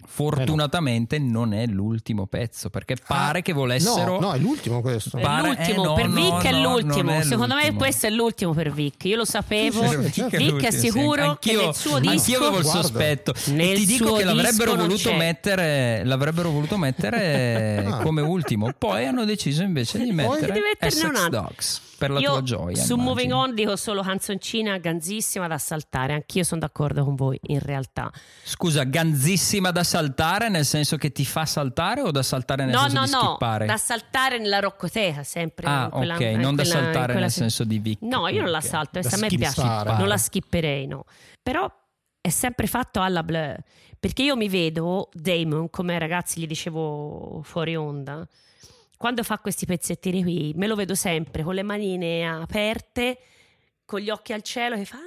Fortunatamente non è l'ultimo pezzo perché pare che volessero. No, no, è l'ultimo questo. È Pare- l'ultimo, eh, no, per no, Vic è no, l'ultimo. è Secondo me l'ultimo. questo è l'ultimo per Vic. Io lo sapevo. Certo. Vic è l'ultimo, sì. sicuro che Anch'io- nel suo disco Anch'io avevo il sospetto. Nel e ti dico che l'avrebbero voluto mettere, l'avrebbero voluto mettere Ah. [LAUGHS] come ultimo. Poi hanno deciso invece di mettere Di metterne Essex un altro. Dogs per la Io tua gioia. su immagino. Moving On dico solo canzoncina ganzissima da saltare. Anch'io sono d'accordo con voi, in realtà. Scusa, ganzissima da saltare nel senso che ti fa saltare o da saltare nel no, senso no, di no, skippare? da saltare nella roccoteca, sempre. Ah, quella- ok, non da quella- in saltare nel se- senso di Vic. No, io non la salto, Da questa a me piace. Non la skipperei, no. Però è sempre fatto alla blur. Perché io mi vedo Damon, come ragazzi gli dicevo fuori onda, quando fa questi pezzettini qui, me lo vedo sempre con le manine aperte, con gli occhi al cielo che fa...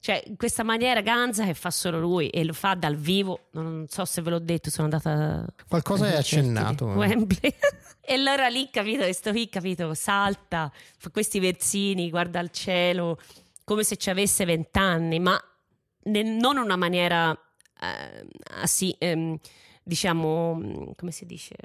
Cioè, in questa maniera ganza che fa solo lui e lo fa dal vivo. Non so se ve l'ho detto, sono andata Qualcosa ai hai accennato. Wembley. [LAUGHS] e allora lì, capito, questo qui, capito, salta, fa questi versini, guarda al cielo, come se ci avesse vent'anni, ma ne- non in una maniera, eh, assi- ehm, diciamo, come si dice,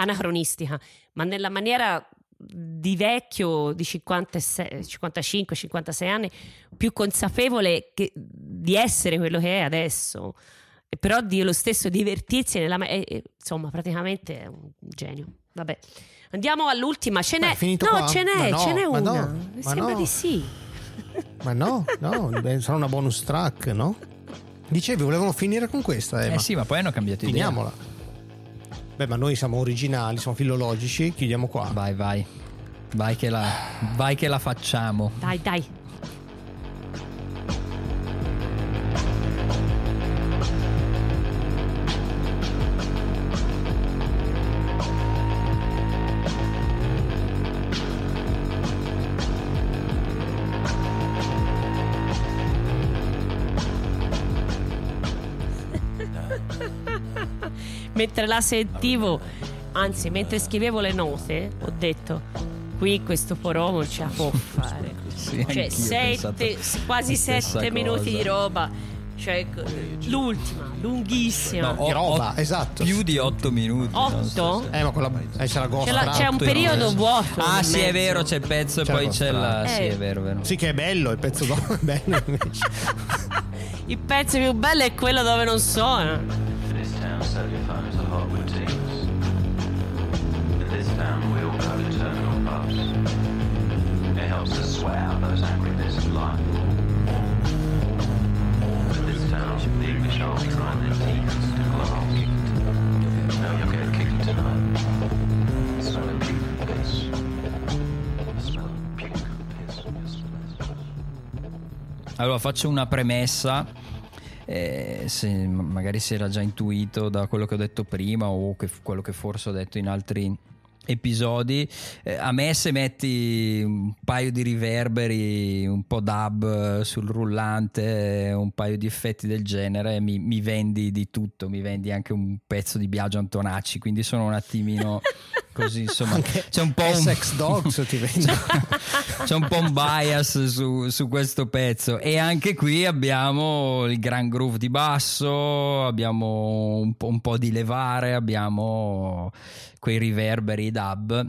anacronistica, ma nella maniera di vecchio di 56 55-56 anni più consapevole che- di essere quello che è adesso e però di lo stesso divertirsi nella ma- e- e, insomma praticamente è un genio vabbè andiamo all'ultima ce n'è no qua? ce n'è no, ce n'è una no, mi sembra no. di sì Ma no, no, sarà una bonus track, no? Dicevi, volevano finire con questa, Ema. Eh sì, ma poi hanno cambiato idea. Finiamola. Beh, ma noi siamo originali, siamo filologici, chiudiamo qua. Vai, vai. Vai che la, vai che la facciamo. dai dai mentre la sentivo, anzi, mentre scrivevo le note, ho detto: qui questo porò non ce la [LAUGHS] può fare. Sì, cioè, sette, quasi sette minuti cosa. di roba. Cioè, l'ultima, lunghissima. No, Di o- roba, o- esatto. Più di 8 minuti. non so Otto? se- Eh, ma quella eh, c'è la Ghost C'è, c'è un Otto periodo invece. vuoto. Ah, sì, è mezzo. vero, c'è il pezzo e poi la c'è la. Eh. Sì, è vero, è vero. Sì, che è bello, il pezzo dopo [LAUGHS] è bello invece. Il pezzo più bello è quello dove non suona. Allora faccio una premessa. eh, se magari si era già intuito da quello che ho detto prima o che quello che forse ho detto in altri episodi. Eh, a me se metti un paio di riverberi un po' dub sul rullante un paio di effetti del genere mi, mi vendi di tutto mi vendi anche un pezzo di Biagio Antonacci quindi sono un attimino [LAUGHS] così insomma c'è un po' un Sex Dogs ti [LAUGHS] vendo. c'è un po' un bias su, su questo pezzo e anche qui abbiamo il gran groove di basso abbiamo un po', un po' di levare abbiamo quei riverberi dub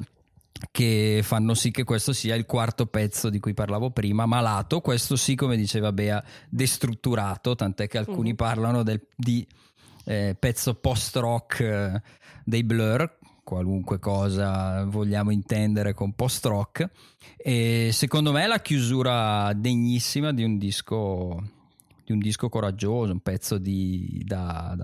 che fanno sì che questo sia il quarto pezzo di cui parlavo prima, malato, questo sì come diceva Bea, destrutturato, tant'è che alcuni Mhm. parlano del, di eh, pezzo post-rock eh, dei Blur, qualunque cosa vogliamo intendere con post-rock, e secondo me è la chiusura degnissima di un disco, di un disco coraggioso, un pezzo di, da,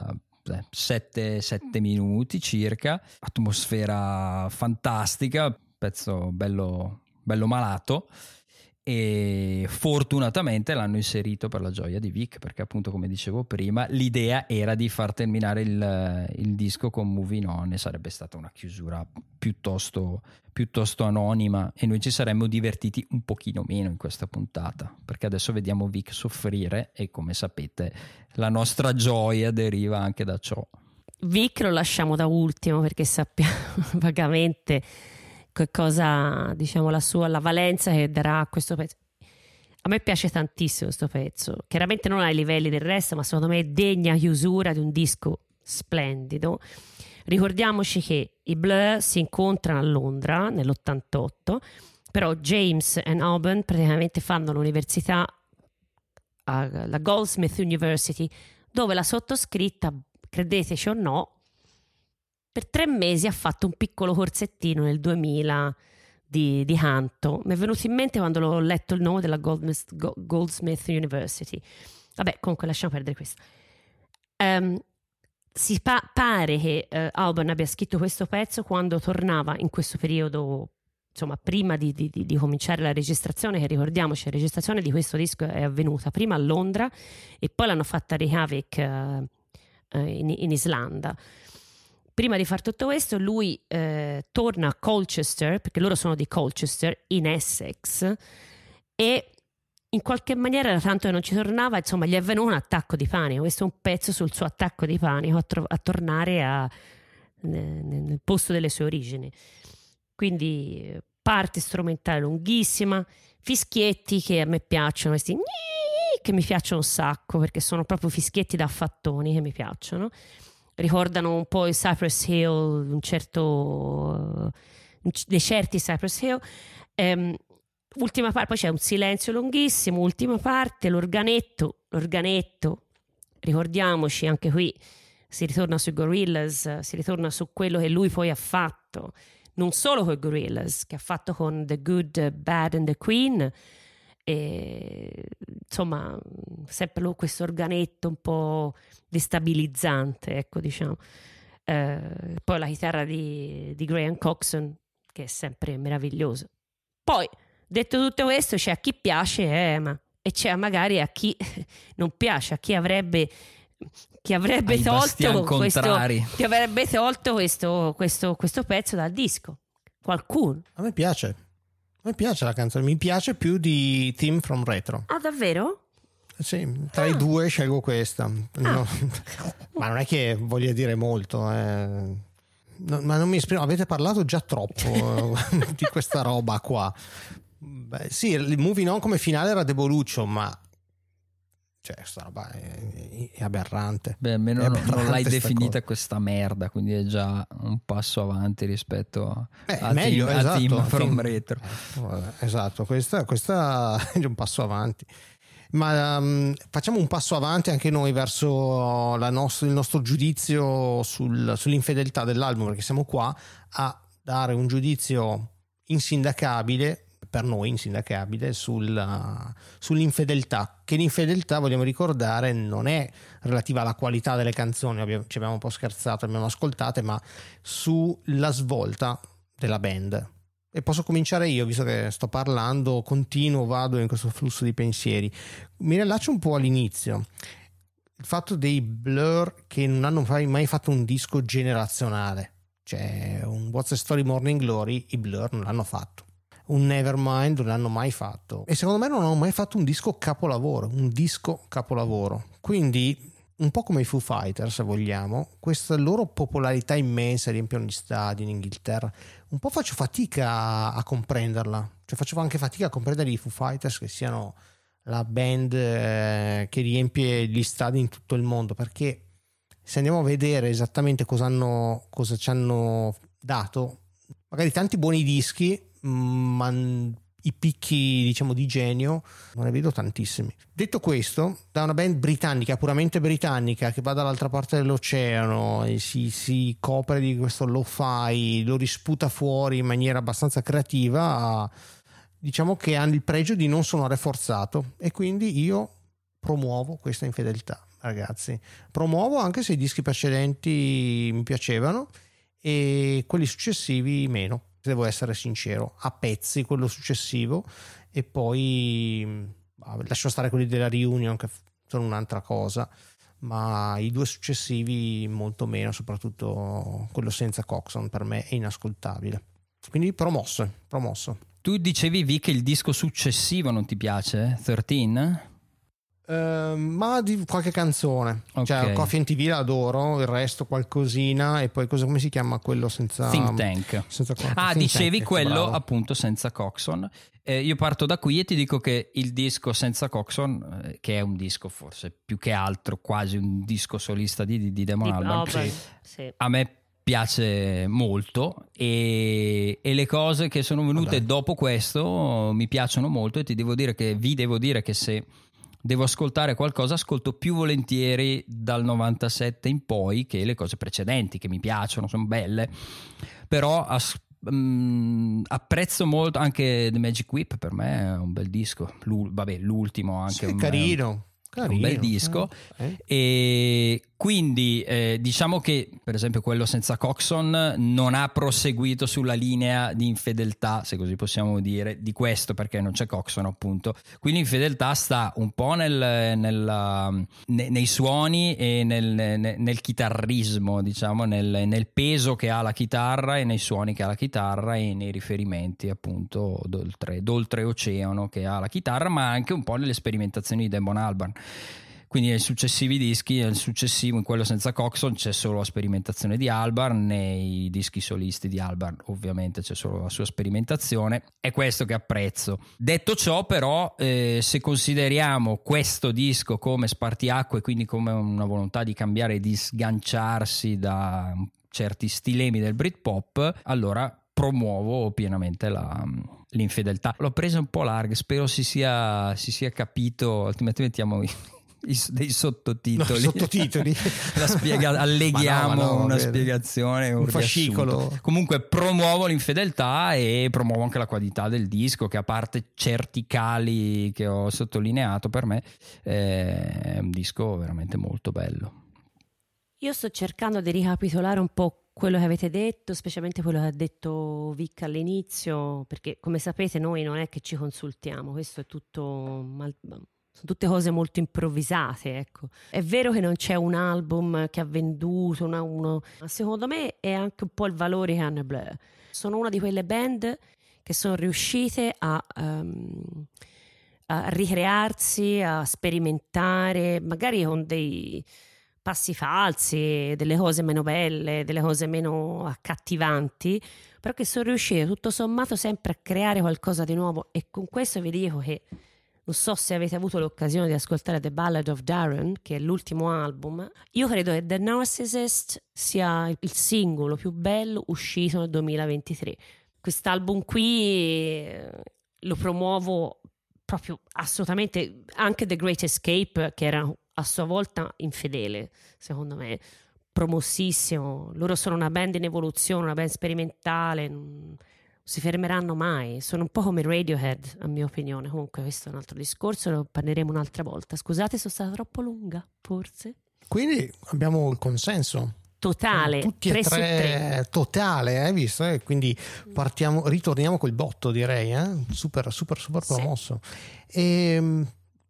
da 7, minuti circa, atmosfera fantastica, pezzo bello, bello malato e fortunatamente l'hanno inserito per la gioia di Vic perché appunto come dicevo prima l'idea era di far terminare il, il disco con Moving On e sarebbe stata una chiusura piuttosto, piuttosto anonima. E noi ci saremmo divertiti un pochino meno in questa puntata perché adesso vediamo Vic soffrire e come sapete la nostra gioia deriva anche da ciò. Vic lo lasciamo da ultimo perché sappiamo [LAUGHS] vagamente che cosa, diciamo, la sua, la valenza che darà a questo pezzo. A me piace tantissimo questo pezzo, chiaramente non ai livelli del resto, ma secondo me è degna chiusura di un disco splendido. Ricordiamoci che i Blur si incontrano a Londra nell'88, però James e Auburn praticamente fanno l'università alla Goldsmith University, dove la sottoscritta, credeteci o no, per tre mesi ha fatto un piccolo corsettino nel 2000 di, di canto. Mi è venuto in mente quando l'ho letto il nome della Goldsmith, Go- Goldsmith University. Vabbè, comunque lasciamo perdere questo. Ehm, si pa- pare che eh, Alban abbia scritto questo pezzo quando tornava in questo periodo, insomma, prima di, di- di- cominciare la registrazione, che ricordiamoci, la registrazione di questo disco è avvenuta prima a Londra e poi l'hanno fatta a Reykjavik eh, eh, in, in Islanda. Prima di fare tutto questo, lui eh, torna a Colchester, perché loro sono di Colchester, in Essex, e in qualche maniera, tanto che non ci tornava, insomma, gli è venuto un attacco di panico. Questo è un pezzo sul suo attacco di panico a, tro- a tornare a- nel, posto delle sue origini. Quindi parte strumentale lunghissima, fischietti che a me piacciono, questi gni- che mi piacciono un sacco perché sono proprio fischietti da affattoni che mi piacciono. Ricordano un po' il Cypress Hill, un certo dei certi Cypress Hill. Ehm, ultima parte, poi c'è un silenzio lunghissimo, ultima parte, l'organetto, l'organetto, ricordiamoci anche qui si ritorna sui Gorillaz, si ritorna su quello che lui poi ha fatto, non solo con i Gorillaz, che ha fatto con The Good, Bad and The Queen, e, insomma, sempre lo- questo organetto un po' destabilizzante, ecco, diciamo. Eh, poi la chitarra di, di Graham Coxon, che è sempre meravigliosa. Poi, detto tutto questo, c'è a chi piace, eh, ma, e c'è magari a chi [LAUGHS] non piace, a chi avrebbe, chi avrebbe tolto questo, chi avrebbe tolto questo, questo, questo pezzo dal disco. Qualcuno. A me piace. Me piace la canzone, mi piace più di Team from Retro. Ah, davvero? Sì, tra Ah. i due scelgo questa. No, [LAUGHS] ma non è che voglia dire molto. eh. No, ma non mi esprimo, avete parlato già troppo [LAUGHS] di questa roba qua. Beh, sì, il Moving On come finale era deboluccio, ma Cioè, sta roba è, è aberrante. Beh, almeno È non, aberrante l'hai definita cosa. questa merda, quindi è già un passo avanti rispetto a, Eh, a meglio, team, a esatto, Team a from team- Retro. Eh, vabbè, esatto, questa, questa [LAUGHS] è un passo avanti. Ma um, facciamo un passo avanti anche noi verso la nostro- il nostro giudizio sul- sull'infedeltà dell'album, perché siamo qua a dare un giudizio insindacabile, per noi insindacabile, sulla- sull'infedeltà. Che l'infedeltà, vogliamo ricordare, non è relativa alla qualità delle canzoni, abbiamo- ci abbiamo un po' scherzato, abbiamo ascoltate, ma sulla svolta della band. E posso cominciare io, visto che sto parlando, continuo, vado in questo flusso di pensieri. Mi rilaccio un po' all'inizio. Il fatto dei Blur che non hanno mai mai fatto un disco generazionale. Cioè, un What's the Story Morning Glory, i Blur non l'hanno fatto. Un Nevermind non l'hanno mai fatto. E secondo me non hanno mai fatto un disco capolavoro. Un disco capolavoro. Quindi, un po' come i Foo Fighters, se vogliamo, questa loro popolarità immensa riempiono gli stadi in Inghilterra un po' faccio fatica a, comprenderla. Cioè faccio anche fatica a comprendere i Foo Fighters che siano la band eh, che riempie gli stadi in tutto il mondo perché se andiamo a vedere esattamente cosa, hanno, cosa ci hanno dato, magari tanti buoni dischi, ma n- i picchi diciamo di genio non ne vedo tantissimi. Detto questo, da una band britannica, puramente britannica, che va dall'altra parte dell'oceano e si, si copre di questo lo-fi, lo risputa fuori in maniera abbastanza creativa, diciamo che hanno il pregio di non suonare forzato e quindi io promuovo questa infedeltà, ragazzi. Promuovo anche se i dischi precedenti mi piacevano e quelli successivi meno, devo essere sincero, a pezzi quello successivo e poi lascio stare quelli della reunion che sono un'altra cosa, ma i due successivi molto meno, soprattutto quello senza Coxon per me è inascoltabile. Quindi promosso, promosso. Tu dicevi Vi che il disco successivo non ti piace? 13? Ehm, ma di qualche canzone, cioè Ok. Coffee and TV l'adoro, il resto qualcosina e poi cosa, come si chiama quello senza Think Tank. senza Ah, Think dicevi Tank, quello bravo. appunto senza Coxon. Eh, io parto da qui e ti dico che il disco senza Coxon, eh, che è un disco forse più che altro quasi un disco solista di, di, Di- Albarn, beh, sì. a me piace molto e, e le cose che sono venute Vabbè. dopo questo mi piacciono molto e ti devo dire che vi devo dire che se devo ascoltare qualcosa ascolto più volentieri dal 97 in poi che le cose precedenti che mi piacciono, sono belle, però as- mm, apprezzo molto anche The Magic Whip per me è un bel disco, L'u- vabbè l'ultimo anche Sì, un- carino, carino. bel disco. Eh, e quindi eh, diciamo che per esempio quello senza Coxon non ha proseguito sulla linea di infedeltà, se così possiamo dire, di questo perché non c'è Coxon appunto. Quindi infedeltà sta un po' nel- nella- ne- nei suoni e nel, ne- nel chitarrismo, diciamo, nel, nel peso che ha la chitarra e nei suoni che ha la chitarra e nei riferimenti appunto d'oltre, d'oltreoceano che ha la chitarra, ma anche un po' nelle sperimentazioni di Damon Albarn. Quindi nei successivi dischi, nel successivo, in quello senza Coxon, c'è solo la sperimentazione di Albarn, nei dischi solisti di Albarn ovviamente c'è solo la sua sperimentazione, è questo che apprezzo. Detto ciò però, eh, se consideriamo questo disco come spartiacque, quindi come una volontà di cambiare di sganciarsi da certi stilemi del Britpop, allora promuovo pienamente la, l'infedeltà. L'ho presa un po' larga, spero si sia, si sia capito, altrimenti mettiamo i- i- dei no, sottotitoli. sottotitoli. [LAUGHS] La spiega- alleghiamo [LAUGHS] Ma no, ma no, una bene. spiegazione, un, Un fascicolo. riassunto. Comunque promuovo l'infedeltà e promuovo anche la qualità del disco, che a parte certi cali che ho sottolineato, per me eh, è un disco veramente molto bello. Io sto cercando di ricapitolare un po' quello che avete detto, specialmente quello che ha detto Vic all'inizio, perché come sapete noi non è che ci consultiamo, questo è tutto mal- sono tutte cose molto improvvisate, ecco. È vero che non c'è un album che ha venduto, una- uno, ma secondo me è anche un po' il valore che hanno Blur. Sono una di quelle band che sono riuscite a, ehm, a ricrearsi, a sperimentare, magari con dei passi falsi, delle cose meno belle, delle cose meno accattivanti, però che sono riuscite tutto sommato sempre a creare qualcosa di nuovo e con questo vi dico che Non so se avete avuto l'occasione di ascoltare The Ballad of Darren, che è l'ultimo album. Io credo che The Narcissist sia il singolo più bello uscito nel 2023. Quest'album qui eh, lo promuovo proprio assolutamente. Anche The Great Escape, che era a sua volta infedele, secondo me promossissimo. Loro sono una band in evoluzione, una band sperimentale. Non si fermeranno mai. Sono un po' come Radiohead, a mia opinione. Comunque, questo è un altro discorso, lo parleremo un'altra volta. Scusate, sono stata troppo lunga, forse. Quindi abbiamo il consenso. Totale, Tutti 3 e su 3. tre totale, hai visto? Eh? Quindi partiamo, ritorniamo col botto, direi, eh? super, super, super Sì. promosso. E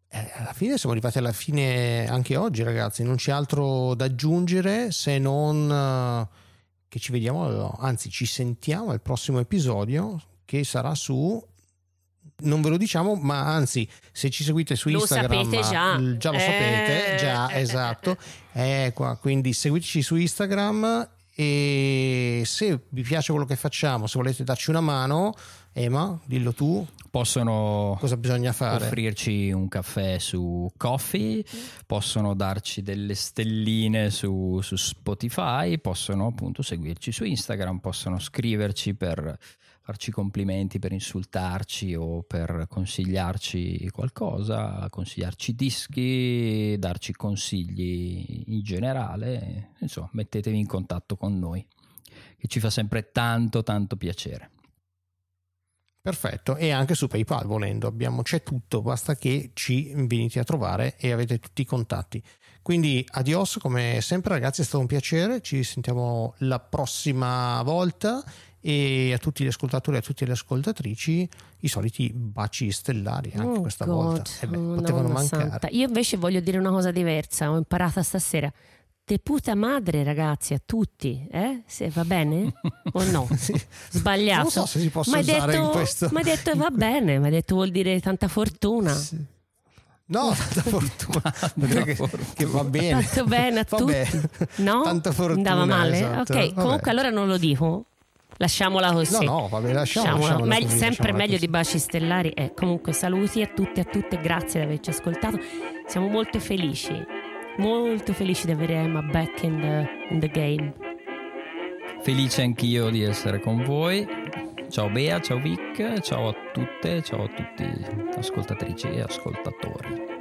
eh, alla fine siamo arrivati alla fine anche oggi, ragazzi. Non c'è altro da aggiungere se non eh, che ci vediamo, anzi, ci sentiamo al prossimo episodio che sarà su. Non ve lo diciamo, ma anzi, se ci seguite su Lo Instagram, sapete già. già lo Eh, sapete, già eh, esatto. Qua, quindi seguiteci su Instagram e se vi piace quello che facciamo, se volete darci una mano, Ema, dillo tu, Possono cosa bisogna fare. offrirci un caffè su Coffee, possono darci delle stelline su, su Spotify, possono appunto seguirci su Instagram, possono scriverci per farci complimenti, per insultarci o per consigliarci qualcosa, consigliarci dischi, darci consigli in generale, insomma mettetevi in contatto con noi, che ci fa sempre tanto tanto piacere. Perfetto, e anche su PayPal volendo, abbiamo, c'è tutto, basta che ci venite a trovare e avete tutti i contatti. Quindi adios, come sempre ragazzi è stato un piacere, ci sentiamo la prossima volta e a tutti gli ascoltatori e a tutte le ascoltatrici i soliti baci stellari anche Oh questa God, volta. Eh beh, oh, potevano mancare. santa. Io invece voglio dire una cosa diversa, ho imparata stasera. Te puta madre, ragazzi, a tutti, eh? Se va bene o no? [LAUGHS] Sì. Sbagliato. Non so se si possa usare detto, in questo. m'hai detto va bene, mi hai detto vuol dire tanta fortuna. Sì. No, [LAUGHS] tanta fortuna. Dire che, fortuna. che va bene. Tanto bene a Vabbè. tutti. No? Tanta fortuna. Andava male? esatto. Ok, Vabbè. comunque allora non lo dico. Lasciamola così. No, no, vabbè, lasciamola, Lasciamola. lasciamola Meglio- così, sempre lasciamola meglio così. di baci stellari. Eh, comunque saluti a tutti e a tutte, grazie di averci ascoltato. Siamo molto felici, molto felici di avere Emma back in the, in the game. Felice anch'io di essere con voi. Ciao Bea, ciao Vic, ciao a tutte, ciao a tutti ascoltatrici e ascoltatori.